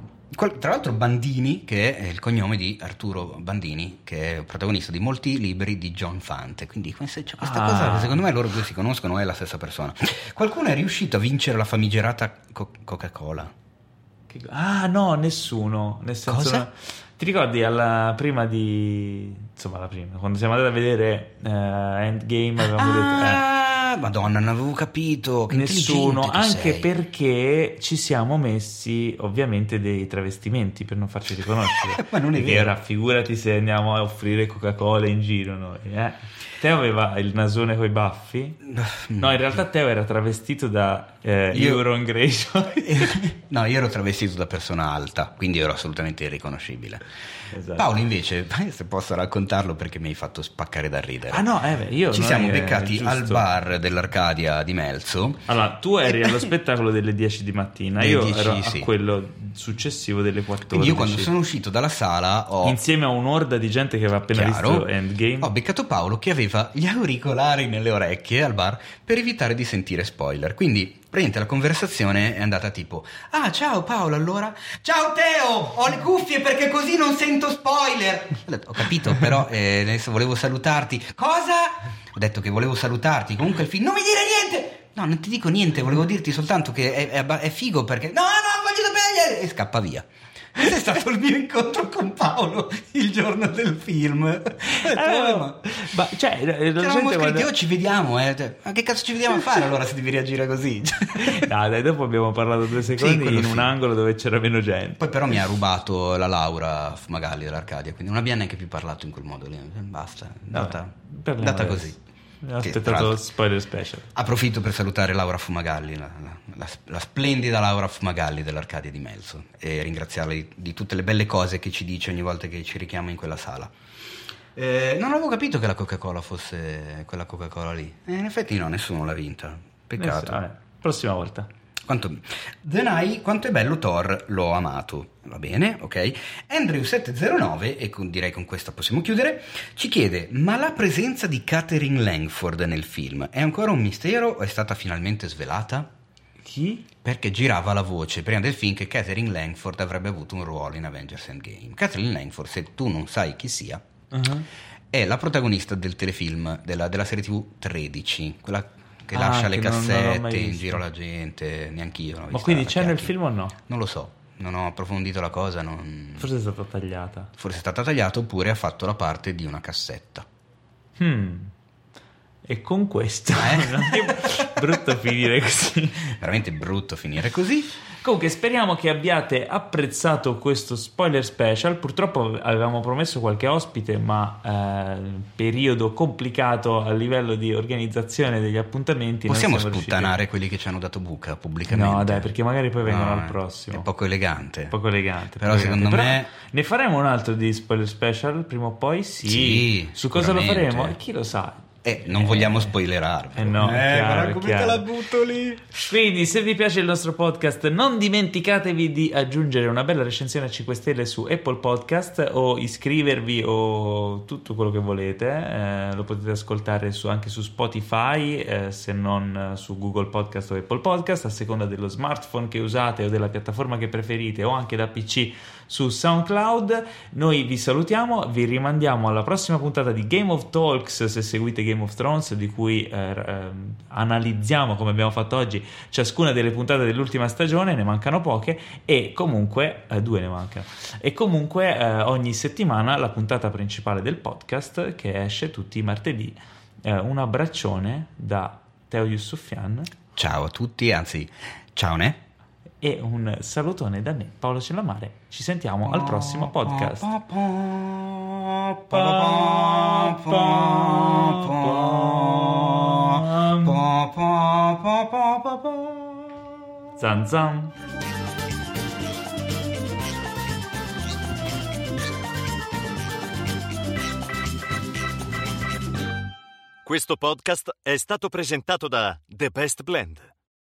tra l'altro Bandini che è il cognome di Arturo Bandini che è protagonista di molti libri di John Fante quindi questa, Ah. cosa secondo me loro due si conoscono è la stessa persona qualcuno è riuscito a vincere la famigerata Co- Coca-Cola Ah, no, nessuno. Nel senso, Cosa? Ti ricordi alla prima di. Insomma, la prima, quando siamo andati a vedere eh, Endgame, avevamo detto. eh, ah madonna non avevo capito che Nessuno, anche sei. perché ci siamo messi ovviamente dei travestimenti per non farci riconoscere. *laughs* Ma non è vero. ora figurati se andiamo a offrire Coca-Cola in giro noi. Eh. Teo aveva il nasone coi baffi. No, in realtà Teo era travestito da eh, Io- Euron Greyjoy. *laughs* no io ero travestito da persona alta quindi ero assolutamente irriconoscibile Esatto. Paolo invece se posso raccontarlo perché mi hai fatto spaccare da ridere Ah no, eh beh, io Ci siamo è beccati giusto. al bar dell'Arcadia di Melzo. Allora, tu eri *laughs* allo spettacolo delle 10 di mattina, Delle io 10, ero sì. a quello successivo delle 14. Quindi io quando sono uscito dalla sala ho, Insieme a un'orda di gente che aveva appena chiaro, visto Endgame. ho beccato Paolo che aveva gli auricolari nelle orecchie al bar per evitare di sentire spoiler. Quindi praticamente la conversazione è andata tipo Ah ciao Paolo allora? Ciao Teo ho le cuffie perché così non sento spoiler. Ho capito *laughs* però eh, adesso volevo salutarti. Cosa? Ho detto che volevo salutarti. Comunque il film Non mi dire niente! No non ti dico niente Volevo dirti soltanto che è, è è figo perché No no voglio sapere! E scappa via questo è stato il mio incontro con Paolo il giorno del film. Detto, Eh, "Vabbè, ma- ma cioè, la C'eravamo scritti, quando- oh ci vediamo, eh. Cioè, Ma che cazzo ci vediamo a fare allora se devi reagire così? *laughs* No, dai, dopo abbiamo parlato due secondi quello in sì. un angolo dove c'era meno gente. Poi però mi ha rubato la Laura Fumagalli dell'Arcadia, quindi non abbiamo neanche più parlato in quel modo lì. Basta, è andata, parliamo andata adesso. così. Ho aspettato spoiler special. Approfitto per salutare Laura Fumagalli, la, la- la- splendida Laura Fumagalli dell'Arcadia di Melzo e ringraziarla di, di tutte le belle cose che ci dice ogni volta che ci richiama in quella sala. Eh, non avevo capito che la Coca-Cola fosse quella Coca-Cola lì. Eh, in effetti no, nessuno l'ha vinta. Peccato. Adesso, vabbè, prossima volta. Quanto... Denai, quanto è bello Thor, l'ho amato. Va bene, ok. Andrew709, e con- direi con questa possiamo chiudere, ci chiede: Ma la presenza di Catherine Langford nel film è ancora un mistero o è stata finalmente svelata? Chi? Perché girava la voce prima del film che Catherine Langford avrebbe avuto un ruolo in Avengers Endgame. Catherine Langford, se tu non sai chi sia, Uh-huh. è la protagonista del telefilm della, della serie TV 13, quella che Ah, lascia le che l'ho cassette in giro alla gente, neanch'io. l'ho Ma quindi c'è nel film o no? Non lo so, non ho approfondito la cosa, non- Forse è stata tagliata. forse è stata tagliata oppure ha fatto la parte di una cassetta. Hmm. E con questo Eh? *laughs* è brutto finire così. Veramente brutto finire così. Comunque speriamo che abbiate apprezzato questo spoiler special. Purtroppo avevamo promesso qualche ospite, ma eh, periodo complicato a livello di organizzazione degli appuntamenti. Possiamo siamo sputtanare quelli che ci hanno dato buca pubblicamente. No, dai, perché magari poi vengono No, al prossimo. È poco elegante. Poco elegante. Però poco secondo elegante. me- Però ne faremo un altro di spoiler special prima o poi? Sì. Sì, Su cosa lo faremo? E chi lo sa? Eh, non vogliamo spoilerarvi. Eh no, è chiaro, come chiaro. te la butto lì. Quindi, se vi piace il nostro podcast, non dimenticatevi di aggiungere una bella recensione a 5 stelle su Apple Podcast o iscrivervi o tutto quello che volete. Eh, lo potete ascoltare su- anche su Spotify, eh, se non eh, su Google Podcast o Apple Podcast, a seconda dello smartphone che usate o della piattaforma che preferite o anche da PC su SoundCloud. Noi vi salutiamo, vi rimandiamo alla prossima puntata di Game of Talks se seguite Game of Thrones, di cui eh, eh, analizziamo come abbiamo fatto oggi ciascuna delle puntate dell'ultima stagione, ne mancano poche e comunque eh, due ne mancano. E comunque eh, ogni settimana la puntata principale del podcast che esce tutti i martedì. Eh, un abbraccione da Teo Yusufian. Ciao a tutti, anzi, ciao ne. E un salutone da me, Paolo Cellamare. Ci sentiamo al prossimo podcast. Zan zan. Questo podcast è stato presentato da The Best Blend.